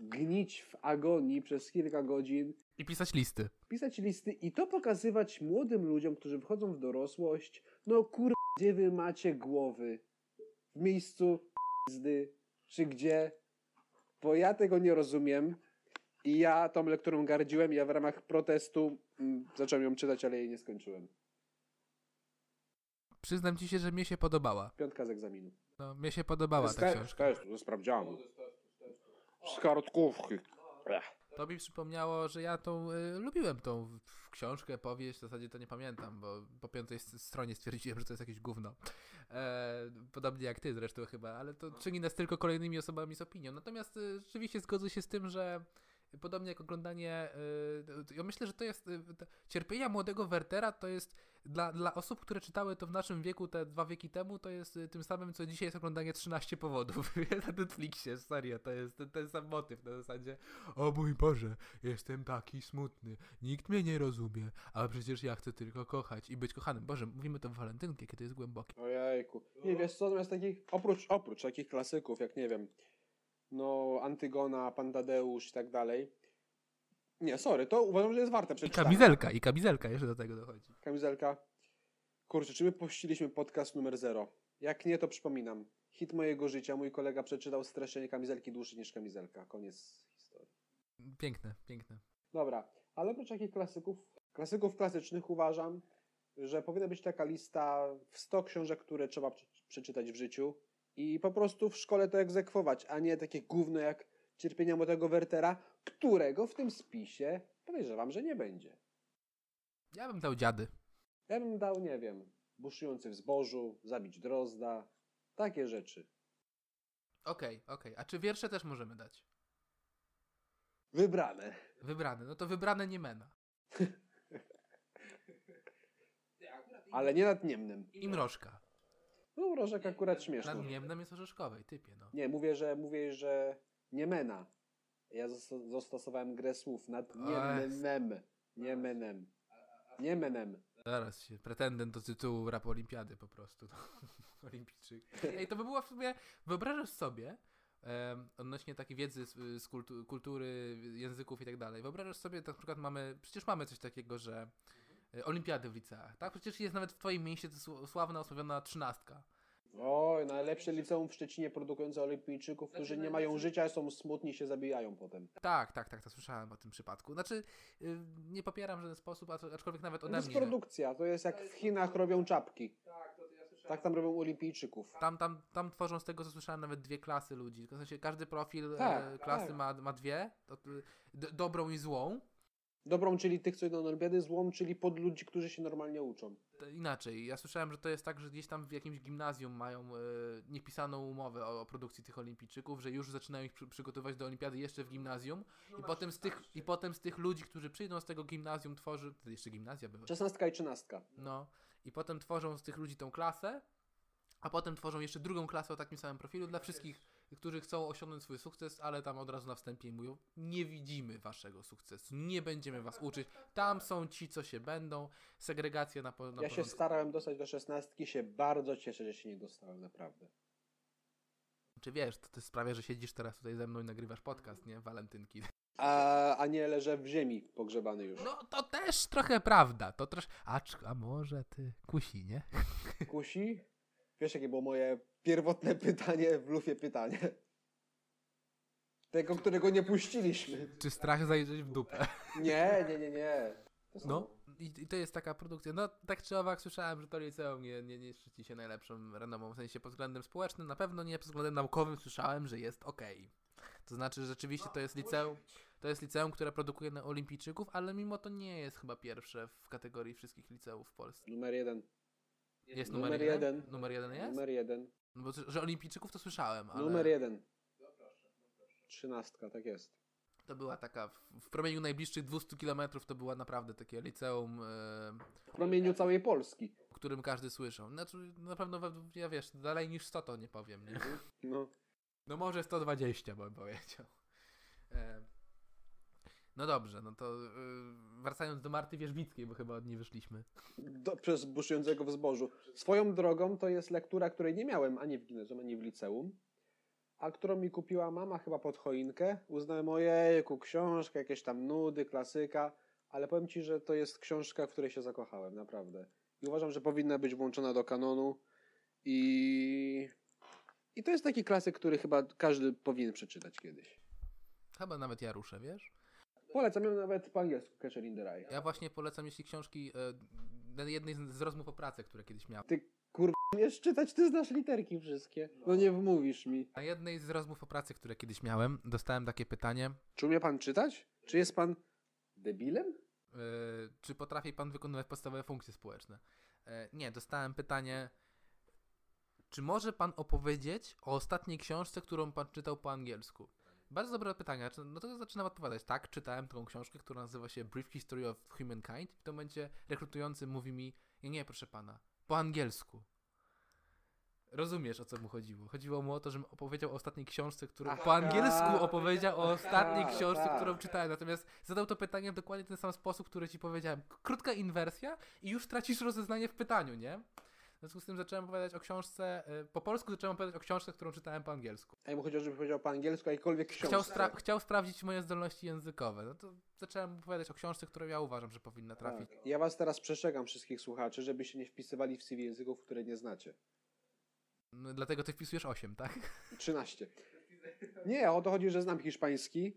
gnić w agonii przez kilka godzin, I pisać listy. pisać listy i to pokazywać młodym ludziom, którzy wchodzą w dorosłość. No kur... gdzie wy macie głowy? W miejscu pizdy, czy gdzie? Bo ja tego nie rozumiem i ja tą lekturą gardziłem ja w ramach protestu mm, zacząłem ją czytać, ale jej nie skończyłem. Przyznam ci się, że mnie się podobała. Piątka z egzaminu. No, mnie się podobała Z ta te- książka. Też, ze sprawdzianu. Z kartkówki. Ech. To mi przypomniało, że ja tą, y, lubiłem tą w- w książkę, powieść, w zasadzie to nie pamiętam, bo po piątej stronie stwierdziłem, że to jest jakieś gówno. E, podobnie jak ty zresztą chyba, ale to czyni nas tylko kolejnymi osobami z opinią. Natomiast y, rzeczywiście zgodzę się z tym, że podobnie jak oglądanie, y, ja myślę, że to jest, y, cierpienia młodego Wertera to jest dla, dla osób, które czytały to w naszym wieku, te dwa wieki temu, to jest y, tym samym, co dzisiaj jest oglądanie 13 powodów na Netflixie, serio, to jest ten, ten sam motyw na zasadzie o mój Boże, jestem taki smutny, nikt mnie nie rozumie, a przecież ja chcę tylko kochać i być kochanym. Boże, mówimy to w walentynki, kiedy jest głębokie. Ojejku. Nie wiesz co, zamiast takich, oprócz, oprócz takich klasyków, jak nie wiem, no Antygona, Pan Tadeusz i tak dalej. Nie, sorry, to uważam, że jest warte I przeczytania. kamizelka, i kamizelka jeszcze do tego dochodzi. Kamizelka. Kurczę, czy my pościliśmy podcast numer 0? Jak nie, to przypominam. Hit mojego życia, mój kolega przeczytał streszczenie kamizelki dłuższy niż kamizelka. Koniec historii. Piękne, piękne. Dobra, ale oprócz takich klasyków, klasyków klasycznych uważam, że powinna być taka lista w 100 książek, które trzeba prze- przeczytać w życiu i po prostu w szkole to egzekwować, a nie takie gówno jak Cierpienia Młodego Wertera, którego w tym spisie podejrzewam, że nie będzie. Ja bym dał dziady. Ja bym dał, nie wiem, buszujący w zbożu, zabić drozda, takie rzeczy. Okej, okej. A czy wiersze też możemy dać? Wybrane. Wybrane. No to wybrane Niemena. Ale nie nad Niemnem. I Mrożka. No, Rożek akurat śmieszny. Nad Niemnem jest orzeszkowej, typie, no. Nie, mówię, że mówię, że Niemena. Ja zas- zastosowałem grę słów nad Niemenem. Niemenem. Niemenem. Zaraz się, pretendent do tytułu rap olimpiady po prostu. No. Olimpijczyk. Ej, to by było w sumie, wyobrażasz sobie, em, odnośnie takiej wiedzy z, z kultu, kultury, języków i tak dalej, wyobrażasz sobie, na przykład mamy, przecież mamy coś takiego, że olimpiady w liceach, tak? Przecież jest nawet w twoim mieście to sł- sławna, osławiona trzynastka. Oj, najlepsze liceum w Szczecinie produkujące olimpijczyków, którzy nie mają życia, są smutni się zabijają potem. Tak, tak, tak, to słyszałem o tym przypadku. Znaczy, y, nie popieram w żaden sposób, acz- aczkolwiek nawet To ode jest mnie. produkcja, to jest jak w Chinach robią czapki. Tak tam robią olimpijczyków. Tam, tam, tam tworzą z tego, co słyszałem, nawet dwie klasy ludzi. W sensie każdy profil Tak, e, klasy tak. Ma, ma dwie, to, y, d- dobrą i złą. Dobrą, czyli tych, co idą na olimpiady, złą, czyli pod ludzi, którzy się normalnie uczą. Inaczej, ja słyszałem, że to jest tak, że gdzieś tam w jakimś gimnazjum mają e, niepisaną umowę o, o produkcji tych olimpijczyków, że już zaczynają ich przy, przygotować do olimpiady jeszcze w gimnazjum i potem, z tych, i potem z tych ludzi, którzy przyjdą z tego gimnazjum tworzy, wtedy jeszcze gimnazja były, Szesnastka i trzynastka. no. I potem tworzą z tych ludzi tą klasę, a potem tworzą jeszcze drugą klasę o takim samym profilu dla wszystkich, którzy chcą osiągnąć swój sukces, ale tam od razu na wstępie mówią, nie widzimy waszego sukcesu, nie będziemy was uczyć, tam są ci, co się będą, segregacja na, po, na Ja się porządku. starałem dostać do szesnastki, się bardzo cieszę, że się nie dostałem, naprawdę. Czy wiesz, to, to sprawia, że siedzisz teraz tutaj ze mną i nagrywasz podcast, nie? Walentynki. A, a nie leżę w ziemi pogrzebany już. No to też trochę prawda, to trosz... A, a może ty kusi, nie? Kusi? Wiesz, jakie było moje pierwotne pytanie w lufie pytanie? Tego, którego nie puściliśmy. Czy strach zajrzeć w dupę? Nie, nie, nie, nie. Są- No, i, to jest taka produkcja. No, tak czy owak słyszałem, że to liceum nie, nie, nie szczyci się najlepszą renomą, w sensie pod względem społecznym, na pewno nie pod względem naukowym słyszałem, że jest okej. To znaczy, że rzeczywiście to jest liceum, to jest liceum, które produkuje na olimpijczyków, ale mimo to nie jest chyba pierwsze w kategorii wszystkich liceów w Polsce. Numer jeden. Jest Numer numer, jeden. jeden? Numer jeden jest? Numer jeden. No bo, że olimpijczyków to słyszałem, ale Numer jeden. Trzynastka, tak jest. to była taka, w, promieniu najbliższych 200 kilometrów to była naprawdę takie liceum, e, W promieniu całej Polski. o którym każdy słyszał. Znaczy, na pewno, ja wiesz, dalej niż 100 to nie powiem, nie? No. No może 120 bym powiedział. E, no dobrze, no to e, wracając do Marty Wierzbickiej, bo chyba od niej wyszliśmy. Do, przez buszującego w zbożu. Swoją drogą to jest lektura, której nie miałem ani w gimnazjum, ani w liceum, a którą mi kupiła mama chyba pod choinkę. Uznałem, ojejku, książka, jakieś tam nudy, klasyka, ale powiem Ci, że to jest książka, w której się zakochałem, naprawdę. I uważam, że powinna być włączona do kanonu i... I to jest taki klasyk, który chyba każdy powinien przeczytać kiedyś. Chyba nawet ja ruszę, wiesz? Polecam ją nawet po angielsku, Catcher in the Rye. Ja właśnie polecam, jeśli książki, e, jednej z, z rozmów o pracy, które kiedyś miałem. Ty kurwa, wiesz czytać, ty znasz literki wszystkie. No nie wmówisz mi. Na jednej z rozmów o pracy, które kiedyś miałem, dostałem takie pytanie, Czy umie pan czytać? Czy jest pan debilem? e, czy potrafi pan wykonywać podstawowe funkcje społeczne? E, nie, dostałem pytanie, czy może pan opowiedzieć o ostatniej książce, którą pan czytał po angielsku? Bardzo dobre pytanie. Znaczy, No to zaczynam odpowiadać. Tak, czytałem taką książkę, która nazywa się Brief History of Humankind. W tym momencie rekrutujący mówi mi, nie, nie, proszę pana, po angielsku. Rozumiesz, o co mu chodziło. Chodziło mu o to, żebym opowiedział o ostatniej książce, którą Aha. po angielsku opowiedział o ostatniej książce, którą czytałem. Natomiast zadał to pytanie w dokładnie ten sam sposób, który ci powiedziałem. Krótka inwersja i już tracisz rozeznanie w pytaniu, nie? W związku z tym zacząłem opowiadać o książce, y, po polsku zacząłem opowiadać o książce, którą czytałem po angielsku. A jemu chodziło, żeby powiedział po angielsku jakkolwiek książkę. Chciał, spra- chciał sprawdzić moje zdolności językowe. No to zacząłem opowiadać o książce, którą ja uważam, że powinna trafić. Tak. Ja was teraz przestrzegam wszystkich słuchaczy, żeby się nie wpisywali w CV języków, które nie znacie. No, dlatego ty wpisujesz 8, tak? 13. Nie, o to chodzi, że znam hiszpański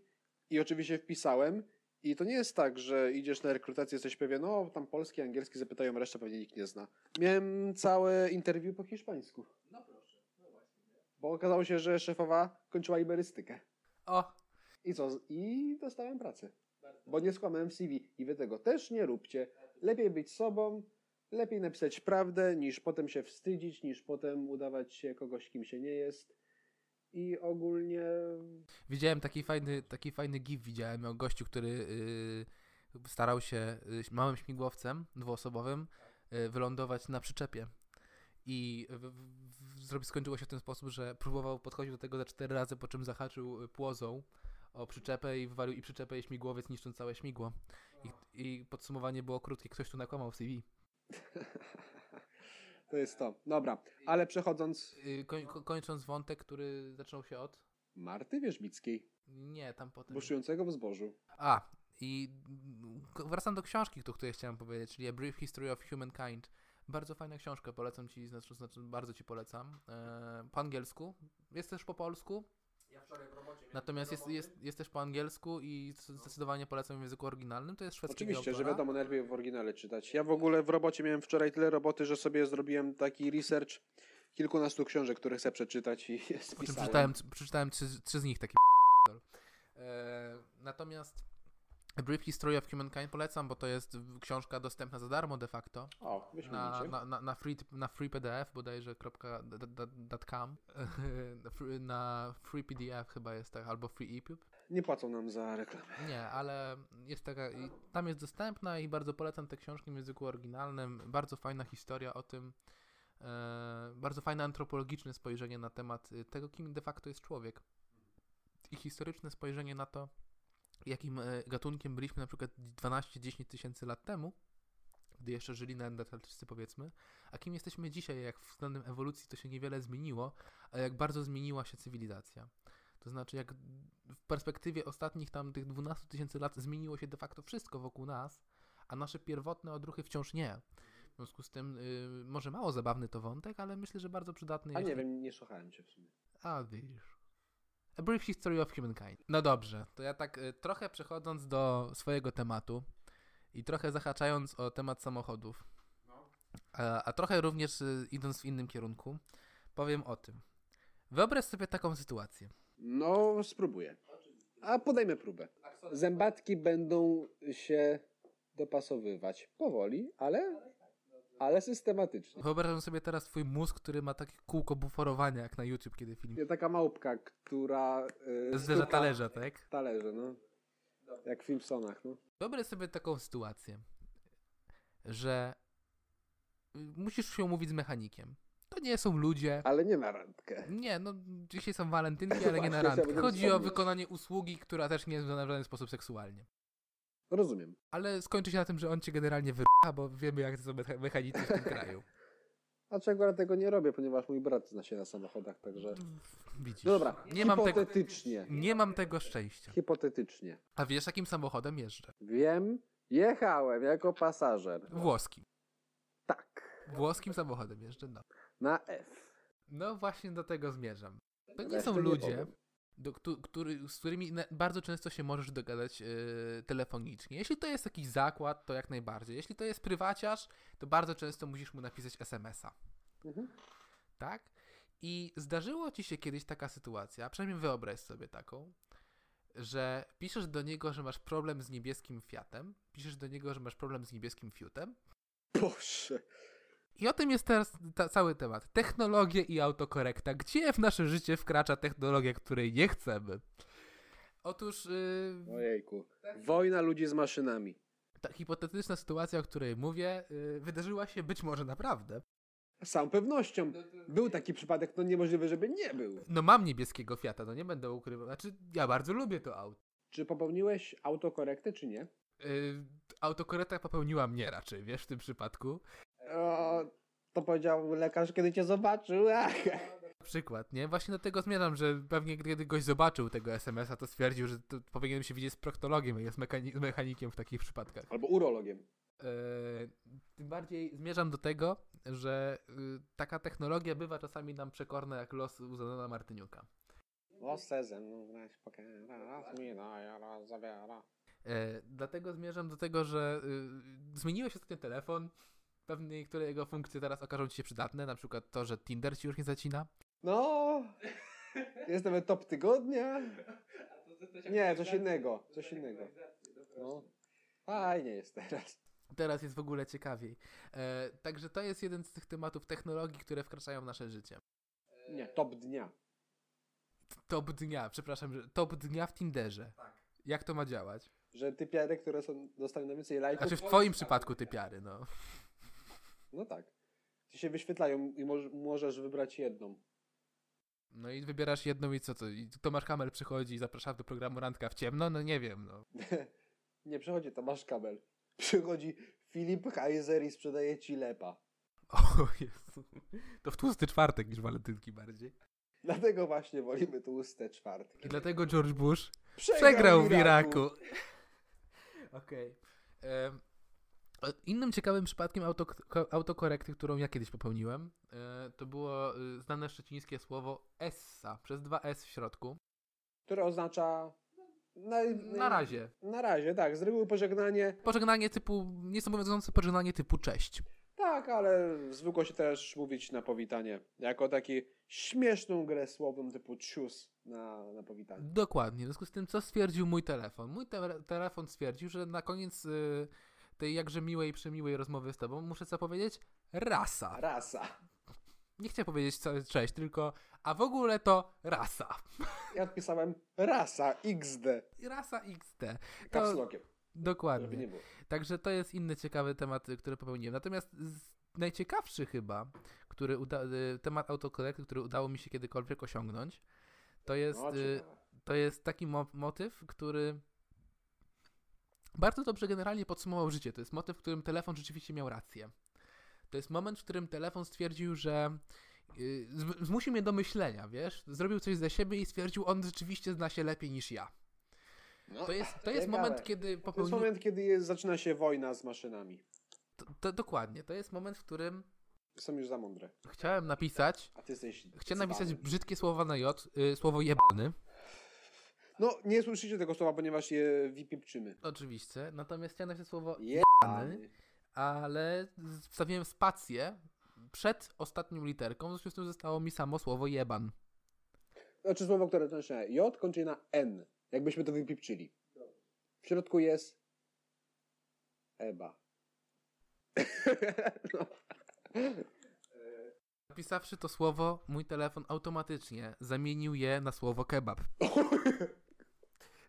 i oczywiście wpisałem. I to nie jest tak, że idziesz na rekrutację, jesteś pewien, no tam polski, angielski zapytają, resztę pewnie nikt nie zna. Miałem całe interwiu po hiszpańsku. No proszę, no właśnie. Bo okazało się, że szefowa kończyła iberystykę. O, I co? I dostałem pracę. Bo nie skłamałem w CV. I wy tego też nie róbcie. Lepiej być sobą, lepiej napisać prawdę, niż potem się wstydzić, niż potem udawać się kogoś, kim się nie jest. I ogólnie widziałem taki fajny, taki fajny gif widziałem o gościu, który yy, starał się yy, małym śmigłowcem dwuosobowym yy, wylądować na przyczepie. I w, w, w, skończyło się w ten sposób, że próbował podchodzić do tego za cztery razy, po czym zahaczył y, płozą o przyczepę i wywalił i przyczepę i śmigłowiec, niszcząc całe śmigło. I, I podsumowanie było krótkie. Ktoś tu nakłamał w CV. to jest to. Dobra, ale przechodząc Yy, koń, ko- kończąc wątek, który zaczął się od... Marty Wierzbickiej, Nie, tam potem... buszującego w zbożu. A, i wracam do książki, o której chciałem powiedzieć, czyli A Brief History of Humankind. Bardzo fajna książka, polecam ci, znaczy, znaczy bardzo ci polecam. E, po angielsku, jest też po polsku. Natomiast jest, jest, jest też po angielsku i zdecydowanie polecam w języku oryginalnym. To jest szwedzkiego Oczywiście, że wiadomo, najlepiej w oryginale czytać. Ja w ogóle w robocie miałem wczoraj tyle roboty, że sobie zrobiłem taki research kilkunastu książek, które chcę przeczytać i spisałem. przeczytałem, przeczytałem trzy, trzy z nich taki e, Natomiast Brief History of Humankind polecam, bo to jest książka dostępna za darmo de facto. O, na, na, na, na, free, na free PDF bodajże kropka .com na free- PDF chyba jest tak, albo free EPUB. Nie płacą nam za reklamę. Nie, ale jest taka, tam jest dostępna i bardzo polecam te książki w języku oryginalnym. Bardzo fajna historia o tym, e, bardzo fajne antropologiczne spojrzenie na temat y, tego, kim de facto jest człowiek. I historyczne spojrzenie na to, jakim e, gatunkiem byliśmy na przykład 12-10 tysięcy lat temu, gdy jeszcze żyli neandertalczycy powiedzmy, a kim jesteśmy dzisiaj, jak względem ewolucji to się niewiele zmieniło, a jak bardzo zmieniła się cywilizacja. To znaczy, jak w perspektywie ostatnich tam tych 12 tysięcy lat zmieniło się de facto wszystko wokół nas, a nasze pierwotne odruchy wciąż nie. W związku z tym, y, może mało zabawny to wątek, ale myślę, że bardzo przydatny A nie wiem, nie słuchałem cię w sumie. A widzisz. A Brief History of Humankind. No dobrze, to ja tak y, trochę przechodząc do swojego tematu i trochę zahaczając o temat samochodów, a, a trochę również y, idąc w innym kierunku, powiem o tym. Wyobraź sobie taką sytuację. No, spróbuję. A podejmę próbę. Zębatki będą się dopasowywać powoli, ale, ale systematycznie. Wyobrażam sobie teraz twój mózg, który ma takie kółko buforowania jak na YouTube, kiedy film. Nie, Taka małpka, która... Yy, Zderza stuka talerza, tak? Talerze, no. Jak w Simpsonach, no. Wyobraź sobie taką sytuację, że musisz się umówić z mechanikiem. To nie są ludzie. Ale nie na randkę. Nie, no dzisiaj są walentynki, ale nie na randkę. Chodzi o wykonanie usługi, która też nie jest w żaden sposób seksualnie. Rozumiem. Ale skończy się na tym, że on cię generalnie wyrucha, bo wiemy jak to są mecha- mechanicy w tym kraju. A czego ja tego nie robię, ponieważ mój brat zna się na samochodach, także... Widzisz. No dobra, nie mam, tego, hipotetycznie. nie mam tego szczęścia. Hipotetycznie. A wiesz, jakim samochodem jeżdżę? Wiem, jechałem jako pasażer. Włoskim. Tak. Włoskim samochodem jeżdżę, no. Na F. No właśnie do tego zmierzam. To nie Reszty są nie ludzie, powiem. Do, któ- który, z którymi bardzo często się możesz dogadać yy, telefonicznie. Jeśli to jest jakiś zakład, to jak najbardziej. Jeśli to jest prywaciarz, to bardzo często musisz mu napisać SMS-a. Mhm. Tak? I zdarzyło ci się kiedyś taka sytuacja, przynajmniej wyobraź sobie taką, że piszesz do niego, że masz problem z niebieskim Fiatem, piszesz do niego, że masz problem z niebieskim Fiutem, Boże. I o tym jest teraz ta, cały temat. Technologie i autokorekta. Gdzie w nasze życie wkracza technologia, której nie chcemy? Otóż yy, Ojejku. Wojna ludzi z maszynami. ta hipotetyczna sytuacja, o której mówię, yy, wydarzyła się być może naprawdę. Z całą pewnością. Był taki przypadek, no niemożliwe, żeby nie był. No mam niebieskiego Fiata, no nie będę ukrywał. Znaczy, ja bardzo lubię to auto. Czy popełniłeś autokorektę, czy nie? Yy, autokorekta popełniła mnie raczej, wiesz, w tym przypadku. O, to powiedział lekarz, kiedy cię zobaczył. Ach. Przykład, nie? Właśnie do tego zmierzam, że pewnie gdy goś zobaczył tego SMS-a, to stwierdził, że to powinienem się widzieć z proktologiem, a jest mechani- mechanikiem w takich przypadkach. Albo urologiem. E, tym bardziej zmierzam do tego, że y, taka technologia bywa czasami nam przekorna jak los u Zenona Martyniuka. Losę ze mną grać pokera, raz mi daje, raz zabiera. Dlatego zmierzam do tego, że y, zmieniłeś ostatnio telefon, pewnie niektóre jego funkcje teraz okażą ci się przydatne, na przykład to, że Tinder ci już nie zacina. No, jest nawet top tygodnia. Nie, coś innego, coś innego. No, fajnie jest teraz. Teraz jest w ogóle ciekawiej. E, także to jest jeden z tych tematów technologii, które wkraczają w nasze życie. Nie, top dnia. Top dnia, przepraszam, że top dnia w Tinderze. Jak to ma działać? Że typiary, które są, dostają najwięcej lajków, Znaczy w twoim przypadku typiary, no. No tak, ci się wyświetlają i moż, możesz wybrać jedną. No i wybierasz jedną i co to? I Tomasz Hamel przychodzi i zaprasza do programu Randka w ciemno? No nie wiem, no. Nie przychodzi Tomasz Kabel. Przychodzi Filip Heiser i sprzedaje ci lepa. O Jezu. To w tłusty czwartek niż walentynki bardziej. Dlatego właśnie wolimy tłuste czwartki. I dlatego George Bush przegrał w Iraku. Okej. Em, e, Innym ciekawym przypadkiem auto, autokorekty, którą ja kiedyś popełniłem, e, to było e, znane szczecińskie słowo essa, przez dwa S w środku. Które oznacza... Na, Na razie. Na razie, tak. Z reguły pożegnanie. Pożegnanie typu, niezobowiązujące pożegnanie typu cześć. Tak, ale zwykło się też mówić na powitanie. Jako taki śmieszną grę słowem typu cius na, na powitanie. Dokładnie. W związku z tym, co stwierdził mój telefon? Mój te telefon stwierdził, że na koniec y, tej jakże miłej, przemiłej rozmowy z tobą muszę co powiedzieć? Rasa. Rasa. Nie chciałem powiedzieć cześć, tylko a w ogóle to rasa. Ja odpisałem rasa XD. Rasa XT. Kapslokiem. Żeby Dokładnie. Także to jest inny ciekawy temat, który popełniłem. Natomiast najciekawszy chyba, który uda, y, temat autokorekty, który udało mi się kiedykolwiek osiągnąć, to jest, No, y, to jest taki mo- motyw, który bardzo dobrze generalnie podsumował życie. To jest motyw, w którym telefon rzeczywiście miał rację. To jest moment, w którym telefon stwierdził, że yy, zm- zmusił mnie do myślenia, wiesz? Zrobił coś za siebie i stwierdził, on rzeczywiście zna się lepiej niż ja. No, To jest, to jest moment, kiedy To jest moment, kiedy jest, zaczyna się wojna z maszynami. To, to dokładnie, to jest moment, w którym Są już za mądre. chciałem napisać, A ty jesteś. chciałem napisać brzydkie słowa na J, y, słowo jebany, No, nie słyszycie tego słowa, ponieważ je wypipczymy. oczywiście, natomiast chciałem napisać słowo Jebany. ale wstawiłem spację przed ostatnią literką, w związku z tym zostało mi samo słowo jeban. Znaczy słowo, które kończy na J, kończy na N. Jakbyśmy to wypipczyli. W środku jest Eba. no. Napisawszy to słowo, mój telefon automatycznie zamienił je na słowo kebab.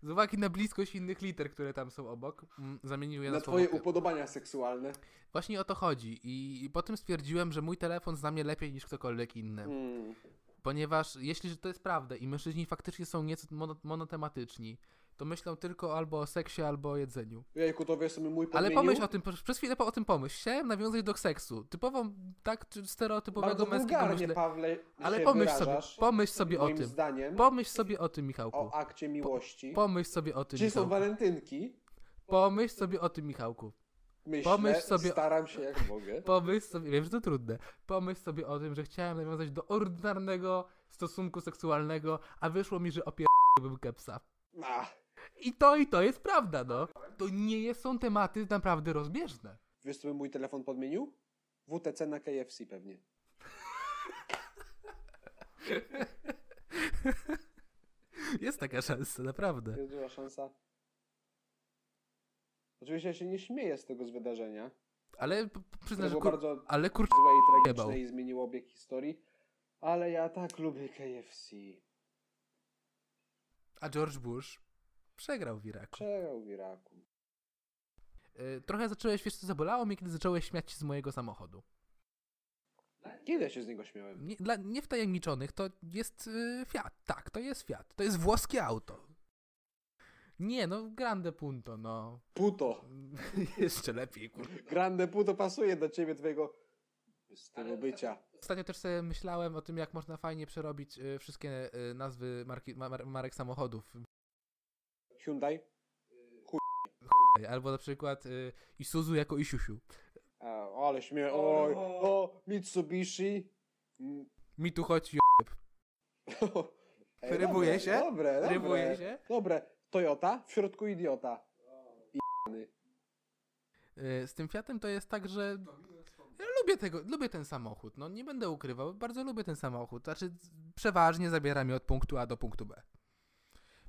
Z uwagi na bliskość innych liter, które tam są obok, mm, zamienił je na, Na twoje upodobania seksualne. Właśnie o to chodzi I, i potem stwierdziłem, że mój telefon zna mnie lepiej niż ktokolwiek inny. Mm. Ponieważ jeśli to jest prawda i mężczyźni faktycznie są nieco mono, monotematyczni, to myślą tylko albo o seksie, albo o jedzeniu. Jejku, to wiesz sobie mój Ale podmienił? pomyśl o tym, przez chwilę po- o tym pomyśl. Chciałem nawiązać do seksu. Typową, tak, stereotypowego Bardzo męskiego myślę. Pawle, Ale pomyśl sobie, pomyśl sobie o tym. zdaniem, Pomyśl sobie o tym, Michałku. o akcie miłości. Pomyśl sobie o tym, Czy są walentynki? Pomyśl sobie o tym, Michałku. Myślę, Pomyśl sobie- staram się jak mogę. Pomyśl sobie, wiem, że to trudne. Pomyśl sobie o tym, że chciałem nawiązać do ordynarnego stosunku seksualnego, a wyszło mi, że opierdolbym kepsa. Ach, I to i to jest prawda, no. To nie są tematy naprawdę rozbieżne. wiesz co by mój telefon podmienił? WTC na KFC pewnie. Jest taka szansa, naprawdę. Jest duża szansa. Oczywiście ja się nie śmieję z tego z wydarzenia. Ale przyznam, że było kur... bardzo Ale kur... złe i jebał. tragiczne i zmieniło obieg historii. Ale ja tak lubię KFC. A George Bush przegrał w Iraku. Przegrał w Iraku. Y, Trochę zacząłeś, wiesz co, zabolało mnie, kiedy zacząłeś śmiać się z mojego samochodu. Kiedy ja się z niego śmiałem? Nie, dla niewtajemniczonych to jest y, Fiat, tak, to jest Fiat. To jest włoskie auto. Nie, no Grande Punto, no. Puto. Jeszcze lepiej, kur... Grande puto pasuje do ciebie, twojego stylu bycia. Ostatnio też sobie myślałem o tym, jak można fajnie przerobić y, wszystkie y, nazwy marki, ma, mar- marek samochodów. Hyundai? Albo na przykład y, Isuzu jako Isusiu. A, ale śmieję. Oj, o, Mitsubishi. Mm. Mi tu chodzi Ej, Rybuje dobre, się? Dobre, dobre. Rybuje się? Dobre. Toyota, w środku idiota. Y, Z tym Fiatem to jest tak, że ja lubię tego, lubię ten samochód, no nie będę ukrywał, bardzo lubię ten samochód, znaczy przeważnie zabiera mnie od punktu A do punktu B.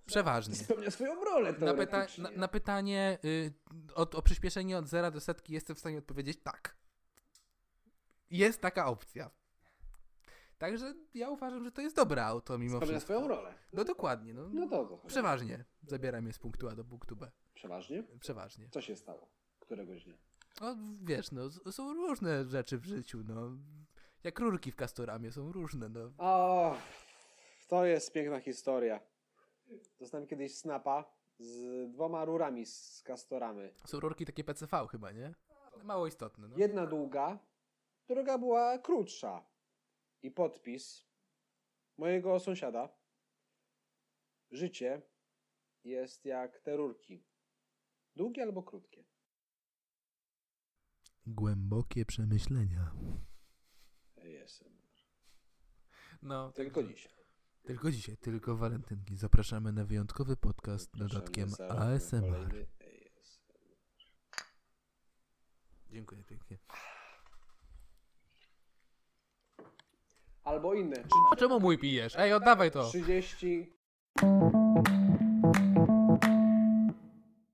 Przeważnie. Spełnia swoją rolę Na, pyta na, na pytanie y, o, o przyspieszenie od zera do setki jestem w stanie odpowiedzieć tak. Jest taka opcja. Także ja uważam, że to jest dobre auto mimo Spełnia wszystko. swoją rolę. No dokładnie, no. No to? Przeważnie zabiera mnie z punktu A do punktu B. Przeważnie? Przeważnie. Co się stało? Któregoś dnia? No wiesz, no są różne rzeczy w życiu, no. Jak rurki w kastoramie są różne, no. O, to jest piękna historia. Dostałem kiedyś snapa z dwoma rurami z kastoramy. Są rurki takie PCV chyba, nie? Mało istotne, no. Jedna długa, druga była krótsza. I podpis mojego sąsiada. Życie jest jak te rurki. Długie albo krótkie. Głębokie przemyślenia. ASMR. No, Tylko dzisiaj. Tylko dzisiaj, tylko walentynki. Zapraszamy na wyjątkowy podcast z dodatkiem ASMR. Dziękuję pięknie. Albo inne. A czemu mój pijesz? Ej, oddawaj to! 30.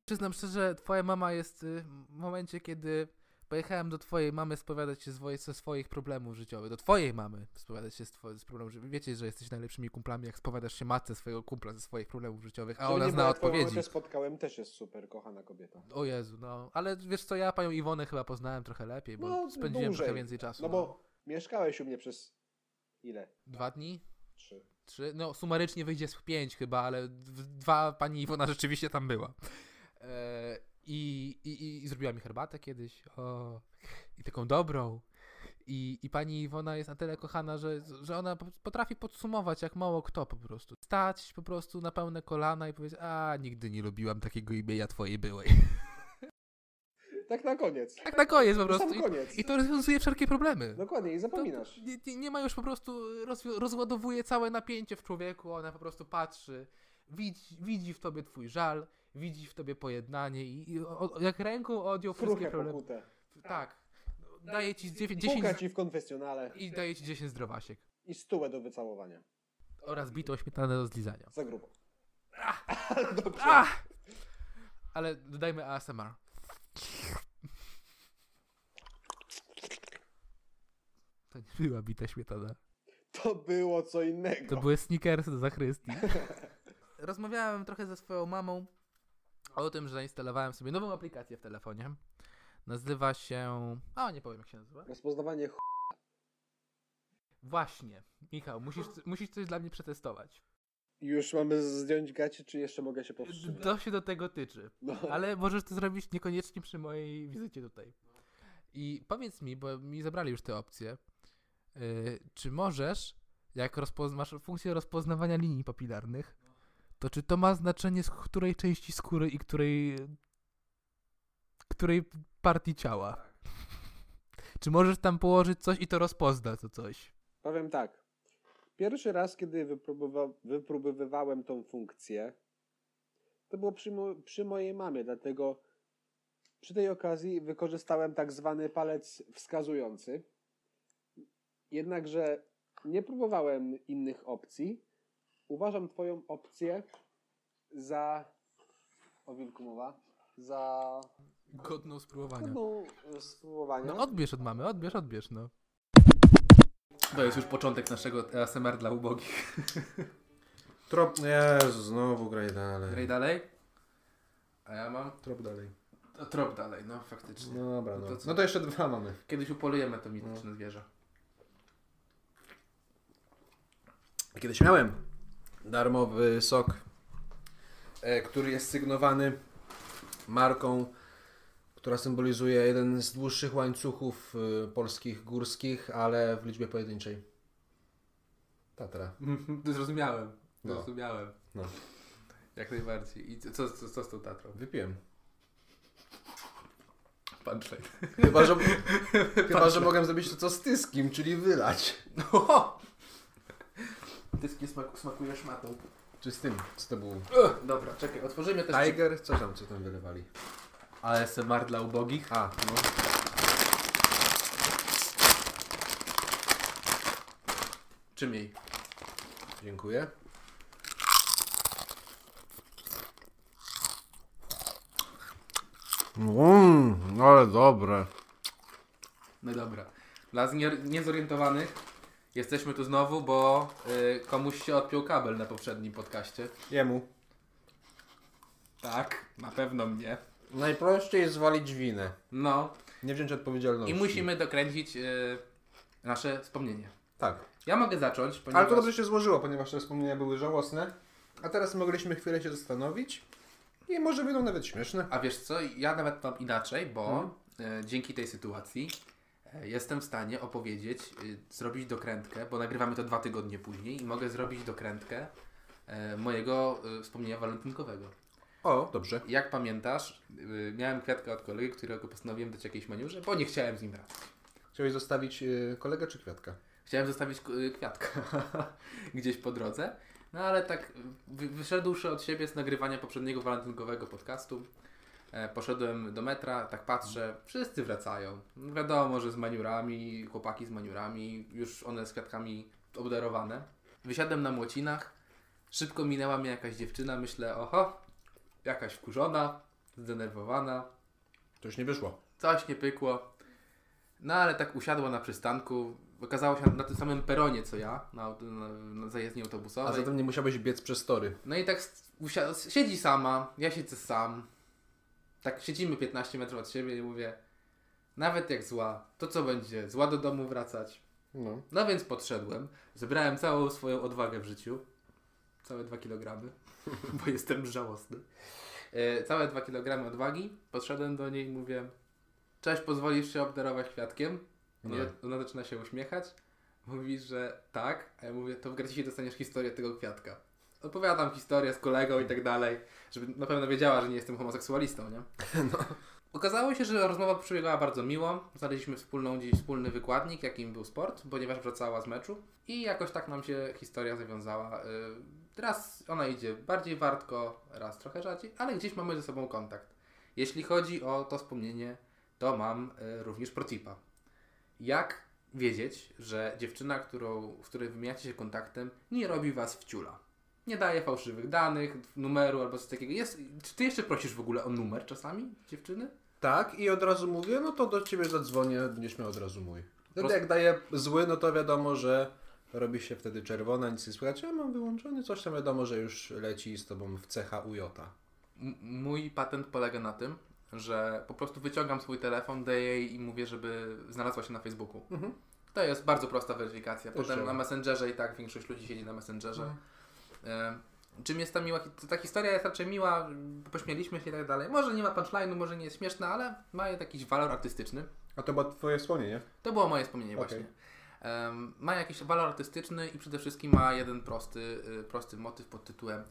Przyznam szczerze, twoja mama jest y, w momencie, kiedy pojechałem do twojej mamy spowiadać się swoje- ze swoich problemów życiowych. Do twojej mamy spowiadać się z, two- z problemów życiowych. Wiecie, że jesteś najlepszymi kumplami, jak spowiadasz się matce swojego kumpla ze swoich problemów życiowych, a ona zna odpowiedzi. też spotkałem, też jest super, kochana kobieta. O Jezu, no. Ale wiesz co, ja panią Iwonę chyba poznałem trochę lepiej, bo No, spędziłem dłużej. trochę więcej czasu. No bo mieszkałeś u mnie przez ile? Dwa dni? Trzy. Trzy? No sumarycznie wyjdzie z pięć chyba, ale dwa pani Iwona rzeczywiście tam była. E, i, i, I zrobiła mi herbatę kiedyś. O, I taką dobrą. I, I pani Iwona jest na tyle kochana, że, że ona po- potrafi podsumować jak mało kto po prostu. Stać po prostu na pełne kolana i powiedzieć, a nigdy nie lubiłam takiego imienia twojej byłej. Tak na koniec. Tak na koniec po prostu. I, koniec. I to rozwiązuje wszelkie problemy. Dokładnie, i To, zapominasz. nie, nie- nie ma już po prostu, rozładowuje całe napięcie w człowieku, ona po prostu patrzy, widzi, widzi w tobie twój żal, widzi w tobie pojednanie i, i o, jak ręką odjął wszystkie problemy. pokutę. Tak. Daje ci 10 Puka ci w konfesjonale i daje ci 10 zdrowasiek. i stułę do wycałowania. Oraz bitą śmietanę do zlizania. Za grubo. Ale dobrze. A! Ale dodajmy ASMR. To nie była bita śmietana. To było co innego. To były sneakersy do zachrystii. Rozmawiałem trochę ze swoją mamą o tym, że zainstalowałem sobie nową aplikację w telefonie. Nazywa się... A, nie powiem jak się nazywa. Rozpoznawanie ch... Właśnie. Michał, musisz, musisz coś dla mnie przetestować. Już mamy zdjąć gacie, czy jeszcze mogę się powstrzymać? To się do tego tyczy. No. Ale możesz to zrobić niekoniecznie przy mojej wizycie tutaj. I powiedz mi, bo mi zabrali już te opcje, yy, czy możesz, jak masz funkcję rozpoznawania linii papilarnych, to czy to ma znaczenie z której części skóry i której której partii ciała? Czy możesz tam położyć coś i to rozpozna to coś? Powiem tak. Pierwszy raz, kiedy wypróbowa- wypróbowywałem tą funkcję, to było przy, mo- przy mojej mamie, dlatego przy tej okazji wykorzystałem tak zwany palec wskazujący. Jednakże nie próbowałem innych opcji. Uważam Twoją opcję za. O wilku mowa. Za. Godną spróbowania. Godną e, spróbowania. No odbierz od mamy, odbierz, odbierz, no. To jest już początek naszego ASMR dla ubogich. Trop, Jezu, znowu graj dalej. Graj dalej. A ja mam Trop dalej. to trop dalej, no faktycznie. No dobra, No no. to co? No to jeszcze dwa mamy. Kiedyś upolujemy to mityczne zwierzę. Kiedyś miałem darmowy sok, e, który jest sygnowany marką, która symbolizuje jeden z dłuższych łańcuchów e, polskich górskich, ale w liczbie pojedynczej. Tatra. Zrozumiałem. No. Zrozumiałem. No. Jak najbardziej. I co, co, co z tą Tatrą? Wypiłem. Punchline. Chyba, że, chyba, że mogłem zrobić to co z tyskim, czyli wylać. No. Tyski smak, smakuje szmatą. Czy z tym, co to był? Dobra, czekaj, otworzymy też Tiger? Co tam, co tam wylewali? ASMR dla ubogich. A, no. Czym jej? Dziękuję. Mmm, ale dobre. No dobra. Dla znie- niezorientowanych jesteśmy tu znowu, bo y, komuś się odpiął kabel na poprzednim podcaście. Jemu. Tak, na pewno mnie. Najprościej zwalić winę. No, Nie wziąć odpowiedzialności. i musimy dokręcić y, nasze wspomnienie. Tak. Ja mogę zacząć, ponieważ... Ale to dobrze się złożyło, ponieważ te wspomnienia były żałosne. A teraz mogliśmy chwilę się zastanowić. I może będą nawet śmieszne. A wiesz co, ja nawet mam inaczej, bo Mhm. e, dzięki tej sytuacji jestem w stanie opowiedzieć, y, zrobić dokrętkę, bo nagrywamy to dwa tygodnie później i mogę zrobić dokrętkę e, mojego e, wspomnienia walentynkowego. O, dobrze. Jak pamiętasz, y, miałem kwiatkę od kolegi, którego postanowiłem dać jakiejś maniurze, bo nie chciałem z nim wracać. Chciałeś zostawić y, kolegę czy kwiatka? Chciałem zostawić y, kwiatka gdzieś po drodze, no ale tak wy, wyszedłszy od siebie z nagrywania poprzedniego walentynkowego podcastu, poszedłem do metra, tak patrzę, wszyscy wracają. No Wiadomo, że z maniurami, chłopaki z maniurami, już one z kwiatkami obdarowane. Wysiadłem na młocinach, szybko minęła mnie jakaś dziewczyna, myślę, oho, jakaś wkurzona, zdenerwowana, już nie wyszło. Coś nie pykło. No ale tak usiadła na przystanku. Okazało się na tym samym peronie co ja, na, na, na zajezdni A autobusowej. zatem nie musiałeś biec przez tory. No i tak usia- siedzi sama, ja siedzę sam. Tak siedzimy 15 metrów od siebie i mówię, nawet jak zła, to co będzie? Zła do domu wracać. No. No więc podszedłem, zebrałem całą swoją odwagę w życiu. Całe 2 kg, bo jestem żałosny. E, całe 2 kg odwagi. Podszedłem do niej i mówię: Cześć, pozwolisz się obdarować kwiatkiem? No. Nie. Ona zaczyna się uśmiechać. Mówi, że tak. A ja mówię: To w gracie dostaniesz historię tego kwiatka. Opowiadam historię z kolegą i tak dalej, żeby na pewno wiedziała, że nie jestem homoseksualistą, nie? Okazało się, że rozmowa przebiegała bardzo miło. Znaleźliśmy wspólną, wspólny wykładnik, jakim był sport, ponieważ wracała z meczu. I jakoś tak nam się historia zawiązała. Y, Raz ona idzie bardziej wartko, raz trochę rzadziej, ale gdzieś mamy ze sobą kontakt. Jeśli chodzi o to wspomnienie, to mam y, również procipa. Jak wiedzieć, że dziewczyna, którą, w której wymieniacie się kontaktem, nie robi was w ciula? Nie daje fałszywych danych, numeru albo coś takiego. Jest, czy ty jeszcze prosisz w ogóle o numer czasami dziewczyny? Tak, i od razu mówię, no to do ciebie zadzwonię, będziesz miał od razu mój. Wtedy Prost- jak daję zły, no to wiadomo, że robi się wtedy czerwona, nic nie słychać. Ja mam wyłączony, coś tam wiadomo, że już leci z tobą w cecha UJ. M- mój patent polega na tym, że po prostu wyciągam swój telefon, daję jej i mówię, żeby znalazła się na Facebooku. Mhm. To jest bardzo prosta weryfikacja. Potem na Messengerze i tak większość ludzi siedzi na Messengerze. Mhm. E, czym jest ta miła, ta historia jest raczej miła, pośmieliśmy się i tak dalej. Może nie ma punchline'u, może nie jest śmieszna, ale ma jakiś walor artystyczny. A to było twoje wspomnienie? To było moje wspomnienie Okej. właśnie. Em, ma jakiś walor artystyczny i przede wszystkim ma jeden prosty, y, prosty motyw pod tytułem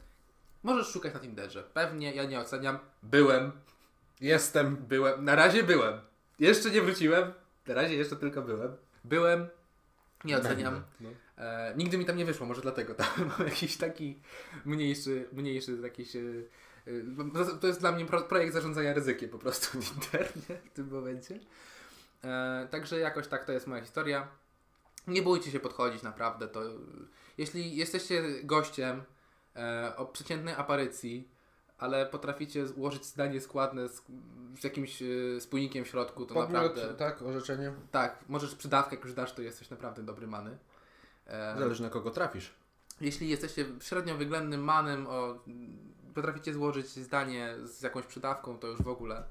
Możesz szukać na Tinderze. Pewnie, ja nie oceniam. Byłem, Jestem. byłem, na razie byłem. Jeszcze nie wróciłem. Na razie jeszcze tylko byłem. Byłem, nie oceniam. No. E, nigdy mi tam nie wyszło, może dlatego tam mam jakiś taki mniejszy, mniejszy jakiś... e, to jest dla mnie pro, projekt zarządzania ryzykiem po prostu w internecie w tym momencie. E, także jakoś tak to jest moja historia. Nie bójcie się podchodzić naprawdę. To, jeśli jesteście gościem e, o przeciętnej aparycji, ale potraficie ułożyć zdanie składne z, z jakimś e, spójnikiem w środku, to naprawdę... tak, orzeczenie. Tak, możesz przydawkę, jak już dasz, to jesteś naprawdę dobry many. E, Zależy na kogo trafisz. jeśli jesteście średnio wyględnym manem, o, potraficie złożyć zdanie z jakąś przydawką, to już w ogóle,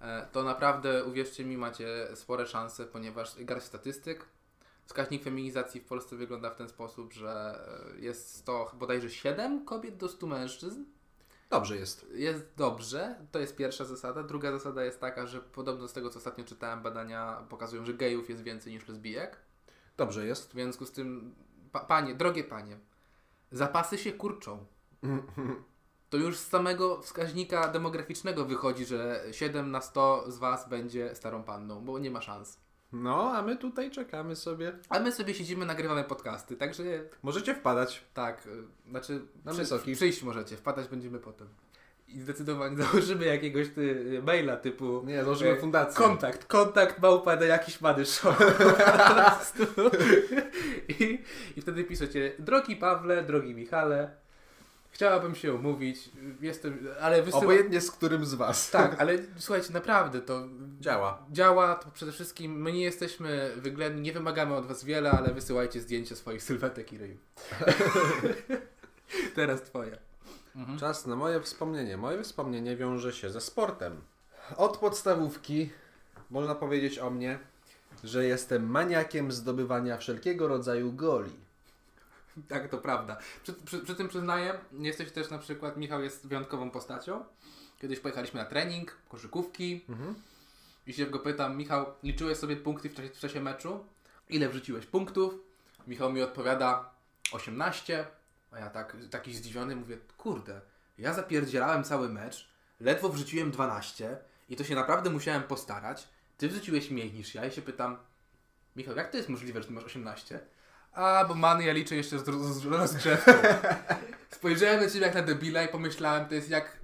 e, to naprawdę, uwierzcie mi, macie spore szanse, ponieważ garść statystyk, wskaźnik feminizacji w Polsce wygląda w ten sposób, że e, jest 100, bodajże 7 kobiet do 100 mężczyzn. Dobrze jest. Jest dobrze, to jest pierwsza zasada. Druga zasada jest taka, że podobno z tego, co ostatnio czytałem, badania pokazują, że gejów jest więcej niż lesbijek. Dobrze jest. W związku z tym, pa, panie, drogie panie, zapasy się kurczą. To już z samego wskaźnika demograficznego wychodzi, że 7 na 100 z Was będzie starą panną, bo nie ma szans. No, a my tutaj czekamy sobie. A my sobie siedzimy, nagrywamy podcasty, także Możecie wpadać. tak, y, znaczy Na wysoki. przyjść możecie, wpadać będziemy potem. I zdecydowanie założymy jakiegoś ty, maila typu Nie, założymy e, fundację. Kontakt, kontakt małpa na jakiś many show. I, I wtedy piszecie, drogi Pawle, drogi Michale, chciałabym się umówić, jestem, ale wysyłam... Obojętnie z którym z was. Tak, ale słuchajcie, naprawdę to Działa. działa, to przede wszystkim my nie jesteśmy wyględni, nie wymagamy od was wiele, ale wysyłajcie zdjęcia swoich sylwetek i ryju. Teraz twoje. Mhm. Czas na moje wspomnienie. Moje wspomnienie wiąże się ze sportem. Od podstawówki można powiedzieć o mnie, że jestem maniakiem zdobywania wszelkiego rodzaju goli. Tak, to prawda. Przy, przy, przy tym przyznaję, jesteś też na przykład, Michał jest wyjątkową postacią. Kiedyś pojechaliśmy na trening, koszykówki Mhm. i się go pytam, Michał, liczyłeś sobie punkty w czasie, w czasie meczu? Ile wrzuciłeś punktów? Michał mi odpowiada 18, a ja tak, taki zdziwiony mówię, kurde, ja zapierdzielałem cały mecz, ledwo wrzuciłem 12 i to się naprawdę musiałem postarać. Ty wrzuciłeś mniej niż ja i się pytam, Michał, jak to jest możliwe, że ty masz 18? A, bo man, ja liczę jeszcze z, z, z rozgrzewką. Spojrzałem na ciebie jak na debila i pomyślałem, to jest jak,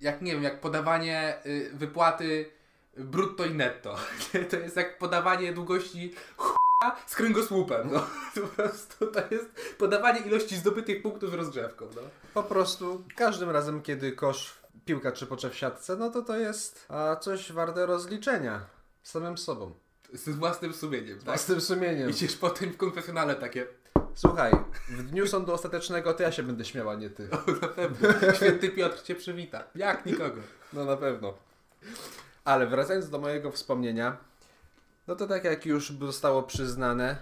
jak nie wiem, jak podawanie y, wypłaty brutto i netto. to jest jak podawanie długości ch**a z kręgosłupem, no. Po prostu to jest podawanie ilości zdobytych punktów z rozgrzewką, no. Po prostu każdym razem, kiedy kosz, piłka czy pocze w siatce, no to to jest a, coś warte rozliczenia samym sobą. Z własnym sumieniem, tak? Z tym sumieniem. Idziesz potem w konfesjonale takie, Słuchaj, w dniu sądu ostatecznego to ja się będę śmiała, nie ty. o, na pewno, święty Piotr cię przywita. Jak nikogo. No na pewno. Ale wracając do mojego wspomnienia, no to tak jak już zostało przyznane,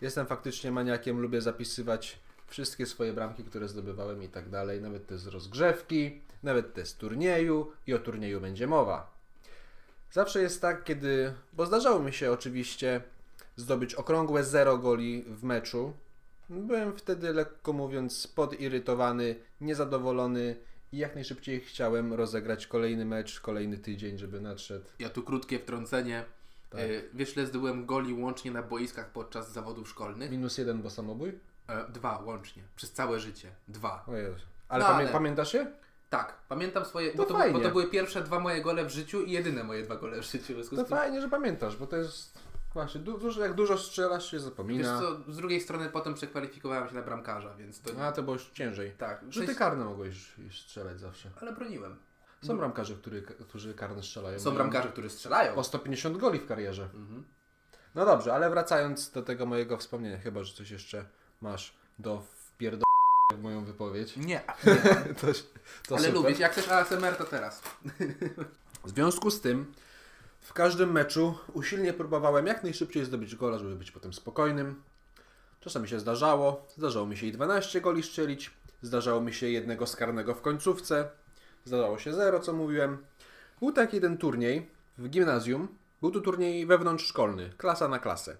jestem faktycznie maniakiem, lubię zapisywać wszystkie swoje bramki, które zdobywałem i tak dalej, nawet te z rozgrzewki, nawet te z turnieju i o turnieju będzie mowa. Zawsze jest tak, kiedy, bo zdarzało mi się oczywiście zdobyć okrągłe zero goli w meczu. Byłem wtedy, lekko mówiąc, podirytowany, niezadowolony i jak najszybciej chciałem rozegrać kolejny mecz, kolejny tydzień, żeby nadszedł. Ja tu krótkie wtrącenie. Tak. E, wiesz, ile zdobyłem goli łącznie na boiskach podczas zawodów szkolnych? Minus jeden, bo samobój? E, dwa łącznie. Przez całe życie. Dwa. O Jezu. Ale, No, pamię- ale- pamiętasz je? Tak, pamiętam swoje. To bo, to, fajnie. bo to były pierwsze dwa moje gole w życiu i jedyne moje dwa gole w życiu. W To fajnie, że pamiętasz, bo to jest właśnie, du- dużo, jak dużo strzelasz się Wiesz zapomina. co, z drugiej strony potem przekwalifikowałem się na bramkarza, więc to. A to było już ciężej. Tak, Rzuty sensie- karne mogłeś strzelać zawsze. ale broniłem. Są bramkarze, który, którzy karne strzelają. Są bramkarze, którzy strzelają. Po 150 goli w karierze. Mhm. No dobrze, ale wracając do tego mojego wspomnienia, chyba, że coś jeszcze masz do w moją wypowiedź. Nie, To, to ale super. lubię. Jak chcesz ASMR, to teraz. W związku z tym w każdym meczu usilnie próbowałem jak najszybciej zdobyć gola, żeby być potem spokojnym. Czasami się zdarzało. Zdarzało mi się i 12 goli strzelić. Zdarzało mi się jednego skarnego w końcówce. Zdarzało się zero, co mówiłem. Był taki jeden turniej w gimnazjum. Był to turniej wewnątrzszkolny, klasa na klasę.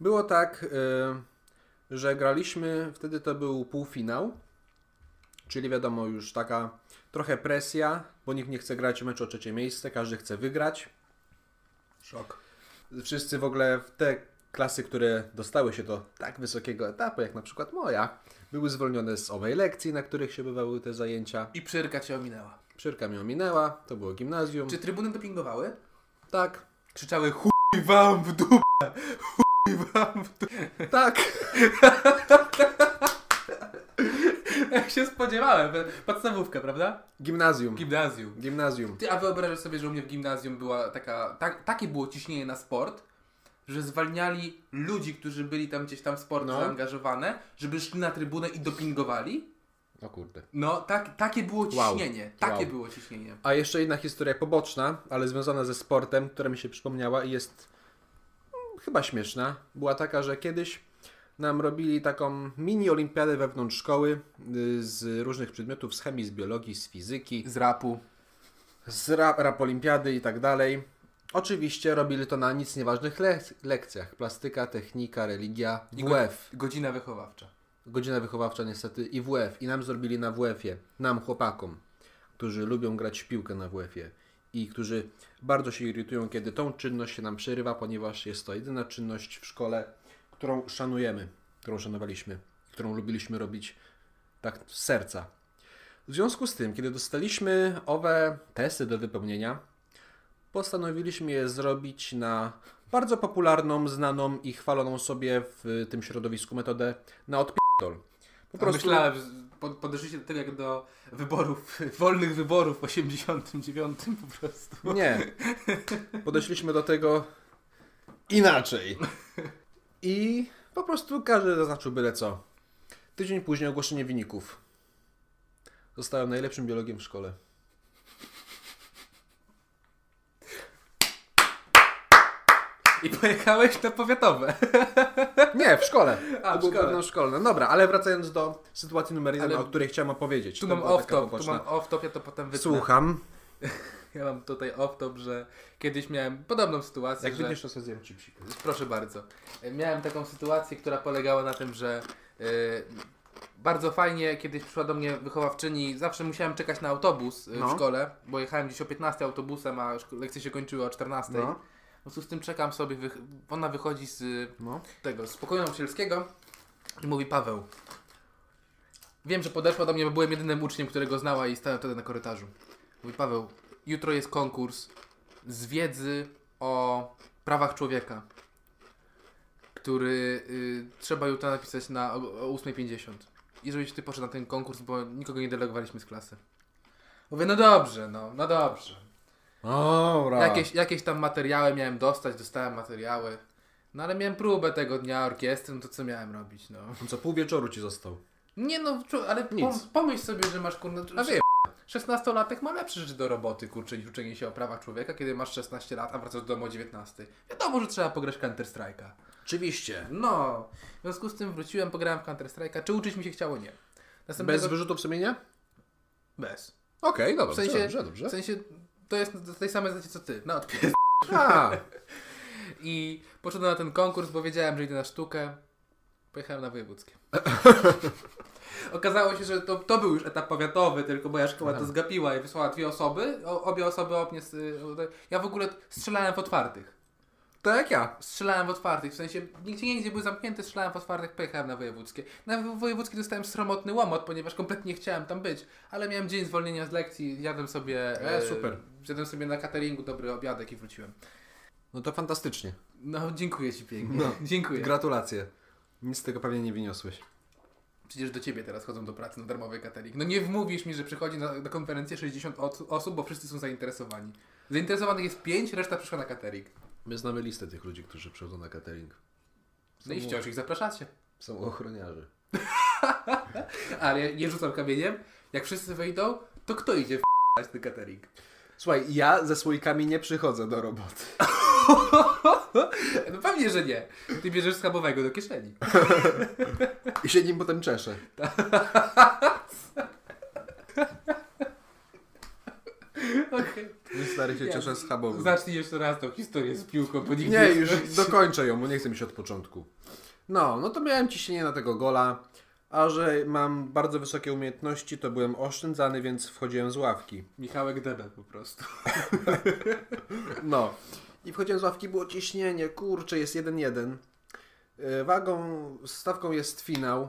Było tak, yy, że graliśmy, wtedy to był półfinał, czyli wiadomo już taka trochę presja, bo nikt nie chce grać meczu o trzecie miejsce, każdy chce wygrać. Szok. Wszyscy w ogóle w te klasy, które dostały się do tak wysokiego etapu, jak na przykład moja, były zwolnione z owej lekcji, na których się bywały te zajęcia. I przyrka cię ominęła. Przyrka mnie ominęła, to było gimnazjum. Czy trybuny dopingowały? Tak, Krzyczały chuj wam w dupę! Chuj wam w dupę! Tak. Jak się spodziewałem. Podstawówka, prawda? Gimnazjum. Gimnazjum. Gimnazjum. Ty, a wyobrażasz sobie, że u mnie w gimnazjum była taka, tak, takie było ciśnienie na sport, że zwalniali ludzi, którzy byli tam gdzieś tam w sport No. zaangażowane, żeby szli na trybunę i dopingowali? O kurde. No, tak, takie było Wow. ciśnienie. Takie Wow. było ciśnienie. A jeszcze jedna historia poboczna, ale związana ze sportem, która mi się przypomniała i jest chyba śmieszna. Była taka, że kiedyś nam robili taką mini olimpiadę wewnątrz szkoły y, z różnych przedmiotów, z chemii, z biologii, z fizyki, Z rapu. z rap, rap olimpiady i tak dalej. Oczywiście robili to na nic nieważnych lek- lekcjach. Plastyka, technika, religia, go- WF. Godzina wychowawcza. Godzina wychowawcza niestety i WF. I nam zrobili na WF-ie. Nam, chłopakom, którzy lubią grać w piłkę na WF-ie i którzy bardzo się irytują, kiedy tą czynność się nam przerywa, ponieważ jest to jedyna czynność w szkole, którą szanujemy, którą szanowaliśmy, którą lubiliśmy robić tak z serca. W związku z tym, kiedy dostaliśmy owe testy do wypełnienia, postanowiliśmy je zrobić na bardzo popularną, znaną i chwaloną sobie w tym środowisku metodę na odpierdol. Po Po Myślałem, że po- podeszliście do tego jak do wyborów, wolnych wyborów w 89 po prostu. Nie. Podeszliśmy do tego inaczej. I po prostu każdy zaznaczył byle co. Tydzień później ogłoszenie wyników. Zostałem najlepszym biologiem w szkole. I pojechałeś na powiatowe. Nie, w szkole. A, to w szkole. wewnątrzszkolne. Dobra, ale wracając do sytuacji numer jeden, Ale- o której chciałem opowiedzieć. Tu mam off-top, tu mam off-top, ja to potem wytnę. Słucham. Ja mam tutaj off-top, że kiedyś miałem podobną sytuację, Jak że... wytniesz, to sobie zjem chipsik. Proszę bardzo. E, Miałem taką sytuację, która polegała na tym, że e, bardzo fajnie kiedyś przyszła do mnie wychowawczyni. Zawsze musiałem czekać na autobus e, No. w szkole, bo jechałem gdzieś o 15 autobusem, a lekcje się kończyły o 14. No. W związku z tym czekam sobie, wych- ona wychodzi z y, No. tego, z pokoju nauczycielskiego i mówi Paweł. Wiem, że podeszła do mnie, bo byłem jedynym uczniem, którego znała i stałem wtedy na korytarzu. Mówi Paweł, jutro jest konkurs z wiedzy o prawach człowieka, który y, trzeba jutro napisać na o, o 8.50. I żebyś ty poszedł na ten konkurs, bo nikogo nie delegowaliśmy z klasy. Mówię, no dobrze, no, no dobrze. Dobra. Jakieś, jakieś tam materiały miałem dostać, dostałem materiały. No ale miałem próbę tego dnia orkiestry, no to co miałem robić, no. Co pół wieczoru ci został. Nie no, ale pom- Nic. pomyśl sobie, że masz kurna... A wiem. 16-latek ma lepsze rzeczy do roboty, kurczę, niż uczenie się o prawach człowieka, kiedy masz 16 lat, a wracasz do domu o 19. Wiadomo, że trzeba pograć Counter Strike'a. Oczywiście. No, w związku z tym wróciłem, pograłem w Counter Strike'a. Czy uczyć mi się chciało? Nie. Następnego... Bez wyrzutów sumienia? Bez. Okej, dobra. W sensie, dobrze, dobrze. w sensie, to jest z tej samej zasadzie co ty. No, odpier... A, I poszedłem na ten konkurs, bo wiedziałem, że idę na sztukę. Pojechałem na wojewódzkie. Okazało się, że to, to był już etap powiatowy, tylko moja szkoła to zgapiła i wysłała dwie osoby. O, obie osoby obnie... Ja w ogóle strzelałem w otwartych. To jak ja. Strzelałem w otwartych, w sensie nigdzie nie gdzie były zamknięte, strzelałem w otwartych, pojechałem na wojewódzkie. Na wo- wojewódzkie dostałem sromotny łomot, ponieważ kompletnie nie chciałem tam być, ale miałem dzień zwolnienia z lekcji, jadłem sobie... E, super. Jadłem sobie na cateringu dobry obiadek i wróciłem. No to fantastycznie. No, dziękuję Ci pięknie. No. Dziękuję. Gratulacje. Nic z tego pewnie nie wyniosłeś. Przecież do Ciebie teraz chodzą do pracy na darmowy catering. No nie wmówisz mi, że przychodzi na, na konferencję 60 os- osób, bo wszyscy są zainteresowani. Zainteresowanych jest 5, reszta przyszła na catering. My znamy listę tych ludzi, którzy przychodzą na catering. No i wciąż ich zapraszacie. Są ochroniarze. Ale ja nie rzucam kamieniem. Jak wszyscy wejdą, to kto idzie w ten catering? Słuchaj, ja ze słoikami nie przychodzę do roboty. No pewnie, że nie. Ty bierzesz schabowego do kieszeni. I się nim potem czeszę. Okej. Stary się cieszę z chabowym. Zacznij jeszcze raz tą historię z piłką, bo Nie, już dokończę ją, bo nie chcę mi się od początku. No, no to miałem ciśnienie na tego gola, a że mam bardzo wysokie umiejętności, to byłem oszczędzany, więc wchodziłem z ławki. Michałek Debel po prostu. No. I wchodziłem z ławki, było ciśnienie, kurczę, jest 1-1. Yy, Wagą, stawką jest finał.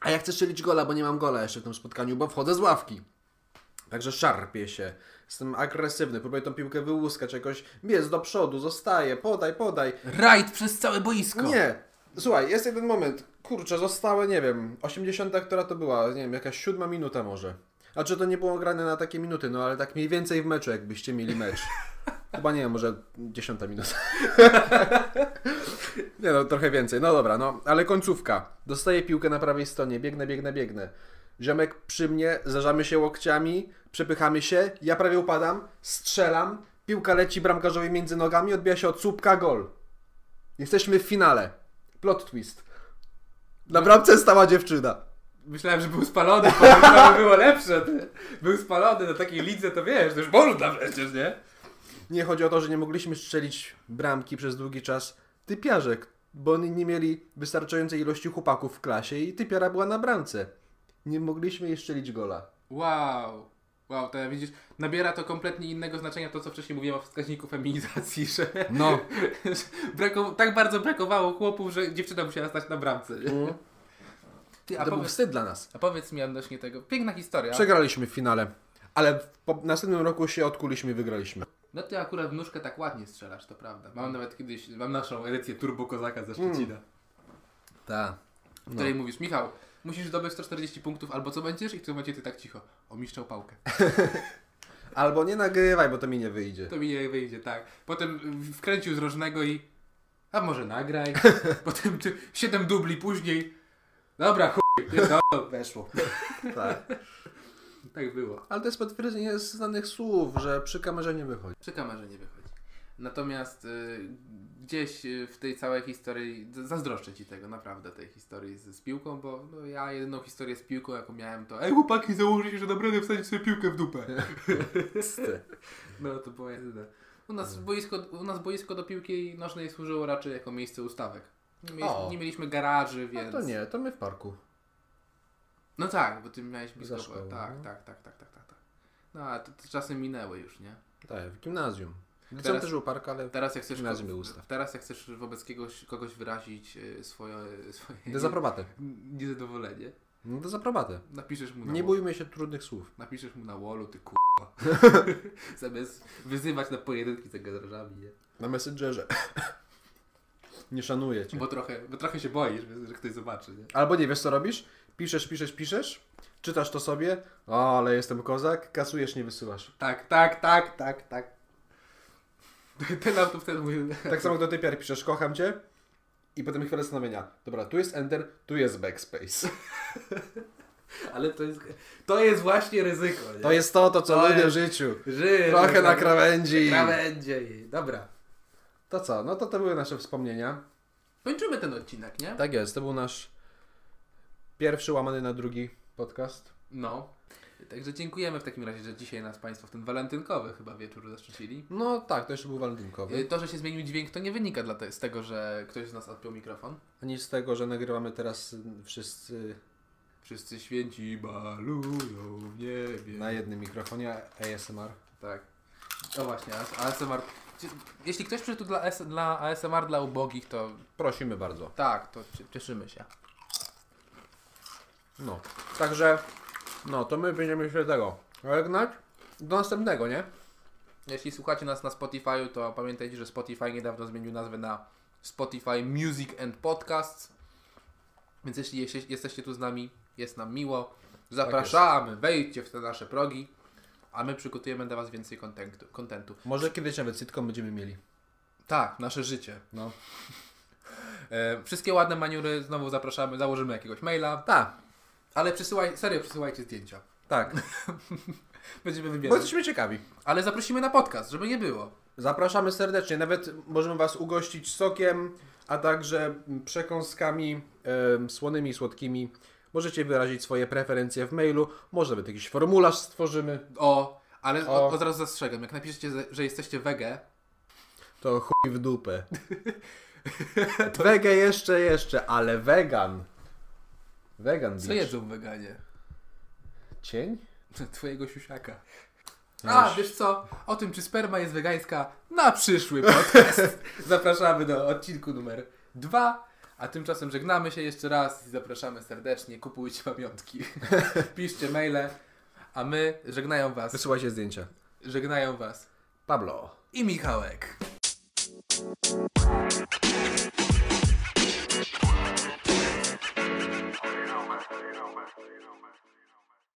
A ja chcę strzelić gola, bo nie mam gola jeszcze w tym spotkaniu, bo wchodzę z ławki. Także szarpię się. Jestem agresywny, próbuję tą piłkę wyłuskać jakoś. Biec do przodu, zostaję, podaj, podaj. Rajd przez całe boisko. Nie. Słuchaj, jest jeden moment. Kurczę, zostały, nie wiem, 80, która to była, nie wiem, jakaś siódma minuta może. A czy to nie było grane na takie minuty, no ale tak mniej więcej w meczu, jakbyście mieli mecz. Chyba nie wiem, może dziesiąta minuta. nie no, trochę więcej. No dobra, no, ale końcówka. Dostaję piłkę na prawej stronie, biegnę, biegnę, biegnę. Ziomek przy mnie, zarzamy się łokciami, przepychamy się, ja prawie upadam, strzelam, piłka leci bramkarzowi między nogami, odbija się od słupka, gol. Jesteśmy w finale. Plot twist. Na bramce stała dziewczyna. Myślałem, że był spalony, bo to było lepsze. Ty. Był spalony na takiej lidze, to wiesz, to już można przecież, nie? Nie chodzi o to, że nie mogliśmy strzelić bramki przez długi czas. Typiarzek, bo oni nie mieli wystarczającej ilości chłopaków w klasie i typiara była na bramce. Nie mogliśmy jej strzelić gola. Wow. Wow, to ja widzisz, nabiera to kompletnie innego znaczenia to, co wcześniej mówiłem o wskaźniku feminizacji, że, No. że brako- tak bardzo brakowało chłopów, że dziewczyna musiała stać na bramce. Nie? Ty, a, To był powiedz, wstyd dla nas. a powiedz mi odnośnie tego, piękna historia. Przegraliśmy w finale. Ale w po następnym roku się odkuliśmy i wygraliśmy. No ty akurat w nóżkę tak ładnie strzelasz, to prawda. Mam nawet kiedyś, mam naszą edycję Turbo Kozaka ze Szczecina, Tak. w której mówisz, Michał, musisz zdobyć 140 punktów, albo co będziesz? I w tym momencie ty tak cicho, omiszczał pałkę. Albo nie nagrywaj, bo to mi nie wyjdzie. To mi nie wyjdzie, tak. Potem wkręcił z rożnego i a może nagraj. Potem czy, 7 dubli później. Dobra, chuj, pierdolę, weszło. Tak. Tak było. Ale to jest potwierdzenie znanych słów, że przy kamerze nie wychodzi. Przy kamerze nie wychodzi. Natomiast y, gdzieś y, w tej całej historii, zazdroszczę Ci tego, naprawdę, tej historii z, z piłką, bo no, ja jedyną historię z piłką, jaką miałem, to Ej chłopaki, założycie, że naprawdę wsadzić sobie piłkę w dupę. No to było jedyne. U nas, boisko, u nas boisko do piłki nożnej służyło raczej jako miejsce ustawek. Nie mieliśmy, O. nie mieliśmy garaży, więc... to nie, to my w parku. No tak, bo ty miałeś blisko. Szkołą, tak, no. tak, tak, tak, tak, tak, tak. No a to, to czasy minęły już, nie? Tak, w gimnazjum. Liceum Teraz- też był park, ale Teraz jak chcesz, Gimnazjum był ustaw. teraz jak chcesz wobec kogoś, kogoś wyrazić y, swoje, swoje dezaprobatę. niezadowolenie, No dezaprobatę. napiszesz mu na Nie bójmy się trudnych słów. Napiszesz mu na wallu, ty k***a. Zamiast wyzywać na pojedynki za garażami, nie? Na Messengerze. nie szanuję cię. Bo trochę, bo trochę się boisz, że ktoś zobaczy, nie? Albo nie wiesz co robisz? Piszesz, piszesz, piszesz, czytasz to sobie, o, ale jestem kozak, kasujesz, nie wysyłasz. Tak, tak, tak, tak, tak. Ten auto wtedy mówił... Tak samo do typiar piszesz, kocham cię i potem chwilę zastanowienia. Dobra, tu jest enter, tu jest backspace. Ale to jest, to jest właśnie ryzyko, nie? To jest to, to co To lubię w jest- życiu. Żyj, Trochę na tak. krawędzi. Krawędzie. Dobra. To co? No to to były nasze wspomnienia. Kończymy ten odcinek, nie? Tak jest, to był nasz pierwszy łamany na drugi podcast. No. Także dziękujemy w takim razie, że dzisiaj nas Państwo w ten walentynkowy chyba wieczór zaszczycili. No tak, to jeszcze był walentynkowy. Y, To, że się zmienił dźwięk, to nie wynika te, z tego, że ktoś z nas odpiął mikrofon. Ani z tego, że nagrywamy teraz wszyscy Wszyscy święci balują w niebie. Na jednym mikrofonie ASMR. Tak. No właśnie, AS- ASMR. Jeśli ktoś przyszedł dla, dla ASMR dla ubogich, to Prosimy bardzo. tak, to cie- cieszymy się. No. Także, no to my będziemy się tego żegnać. Do następnego, nie? Jeśli słuchacie nas na Spotify, to pamiętajcie, że Spotify niedawno zmienił nazwę na Spotify Music and Podcasts. Więc jeśli jeś- jesteście tu z nami, jest nam miło. Zapraszamy, wejdźcie w te nasze progi, a my przygotujemy dla Was więcej kontentu. kontentu. Może kiedyś nawet sitcom będziemy mieli. Tak, nasze życie. No. E, wszystkie ładne maniury znowu zapraszamy, założymy jakiegoś maila, Tak, ale przysyłaj, serio przysyłajcie zdjęcia. tak. Będziemy Bo wybierać. jesteśmy ciekawi. Ale zaprosimy na podcast, żeby nie było. Zapraszamy serdecznie. Nawet możemy Was ugościć sokiem, a także przekąskami em, słonymi i słodkimi. Możecie wyrazić swoje preferencje w mailu. Może nawet jakiś formularz stworzymy. O, ale O. od razu zastrzegam, jak napiszecie, że jesteście wege, To chuj w dupę. Wege jeszcze, jeszcze, ale wegan. Wegan co beach. jedzą weganie? Cień? Twojego siusiaka. No A, wiesz co? O tym, czy sperma jest wegańska, na przyszły podcast. Zapraszamy do odcinku numer dwa. A tymczasem żegnamy się jeszcze raz i zapraszamy serdecznie. Kupujcie pamiątki. Piszcie maile. A my żegnają was. Wysyłajcie zdjęcia. Żegnają was. Pablo. I Michałek.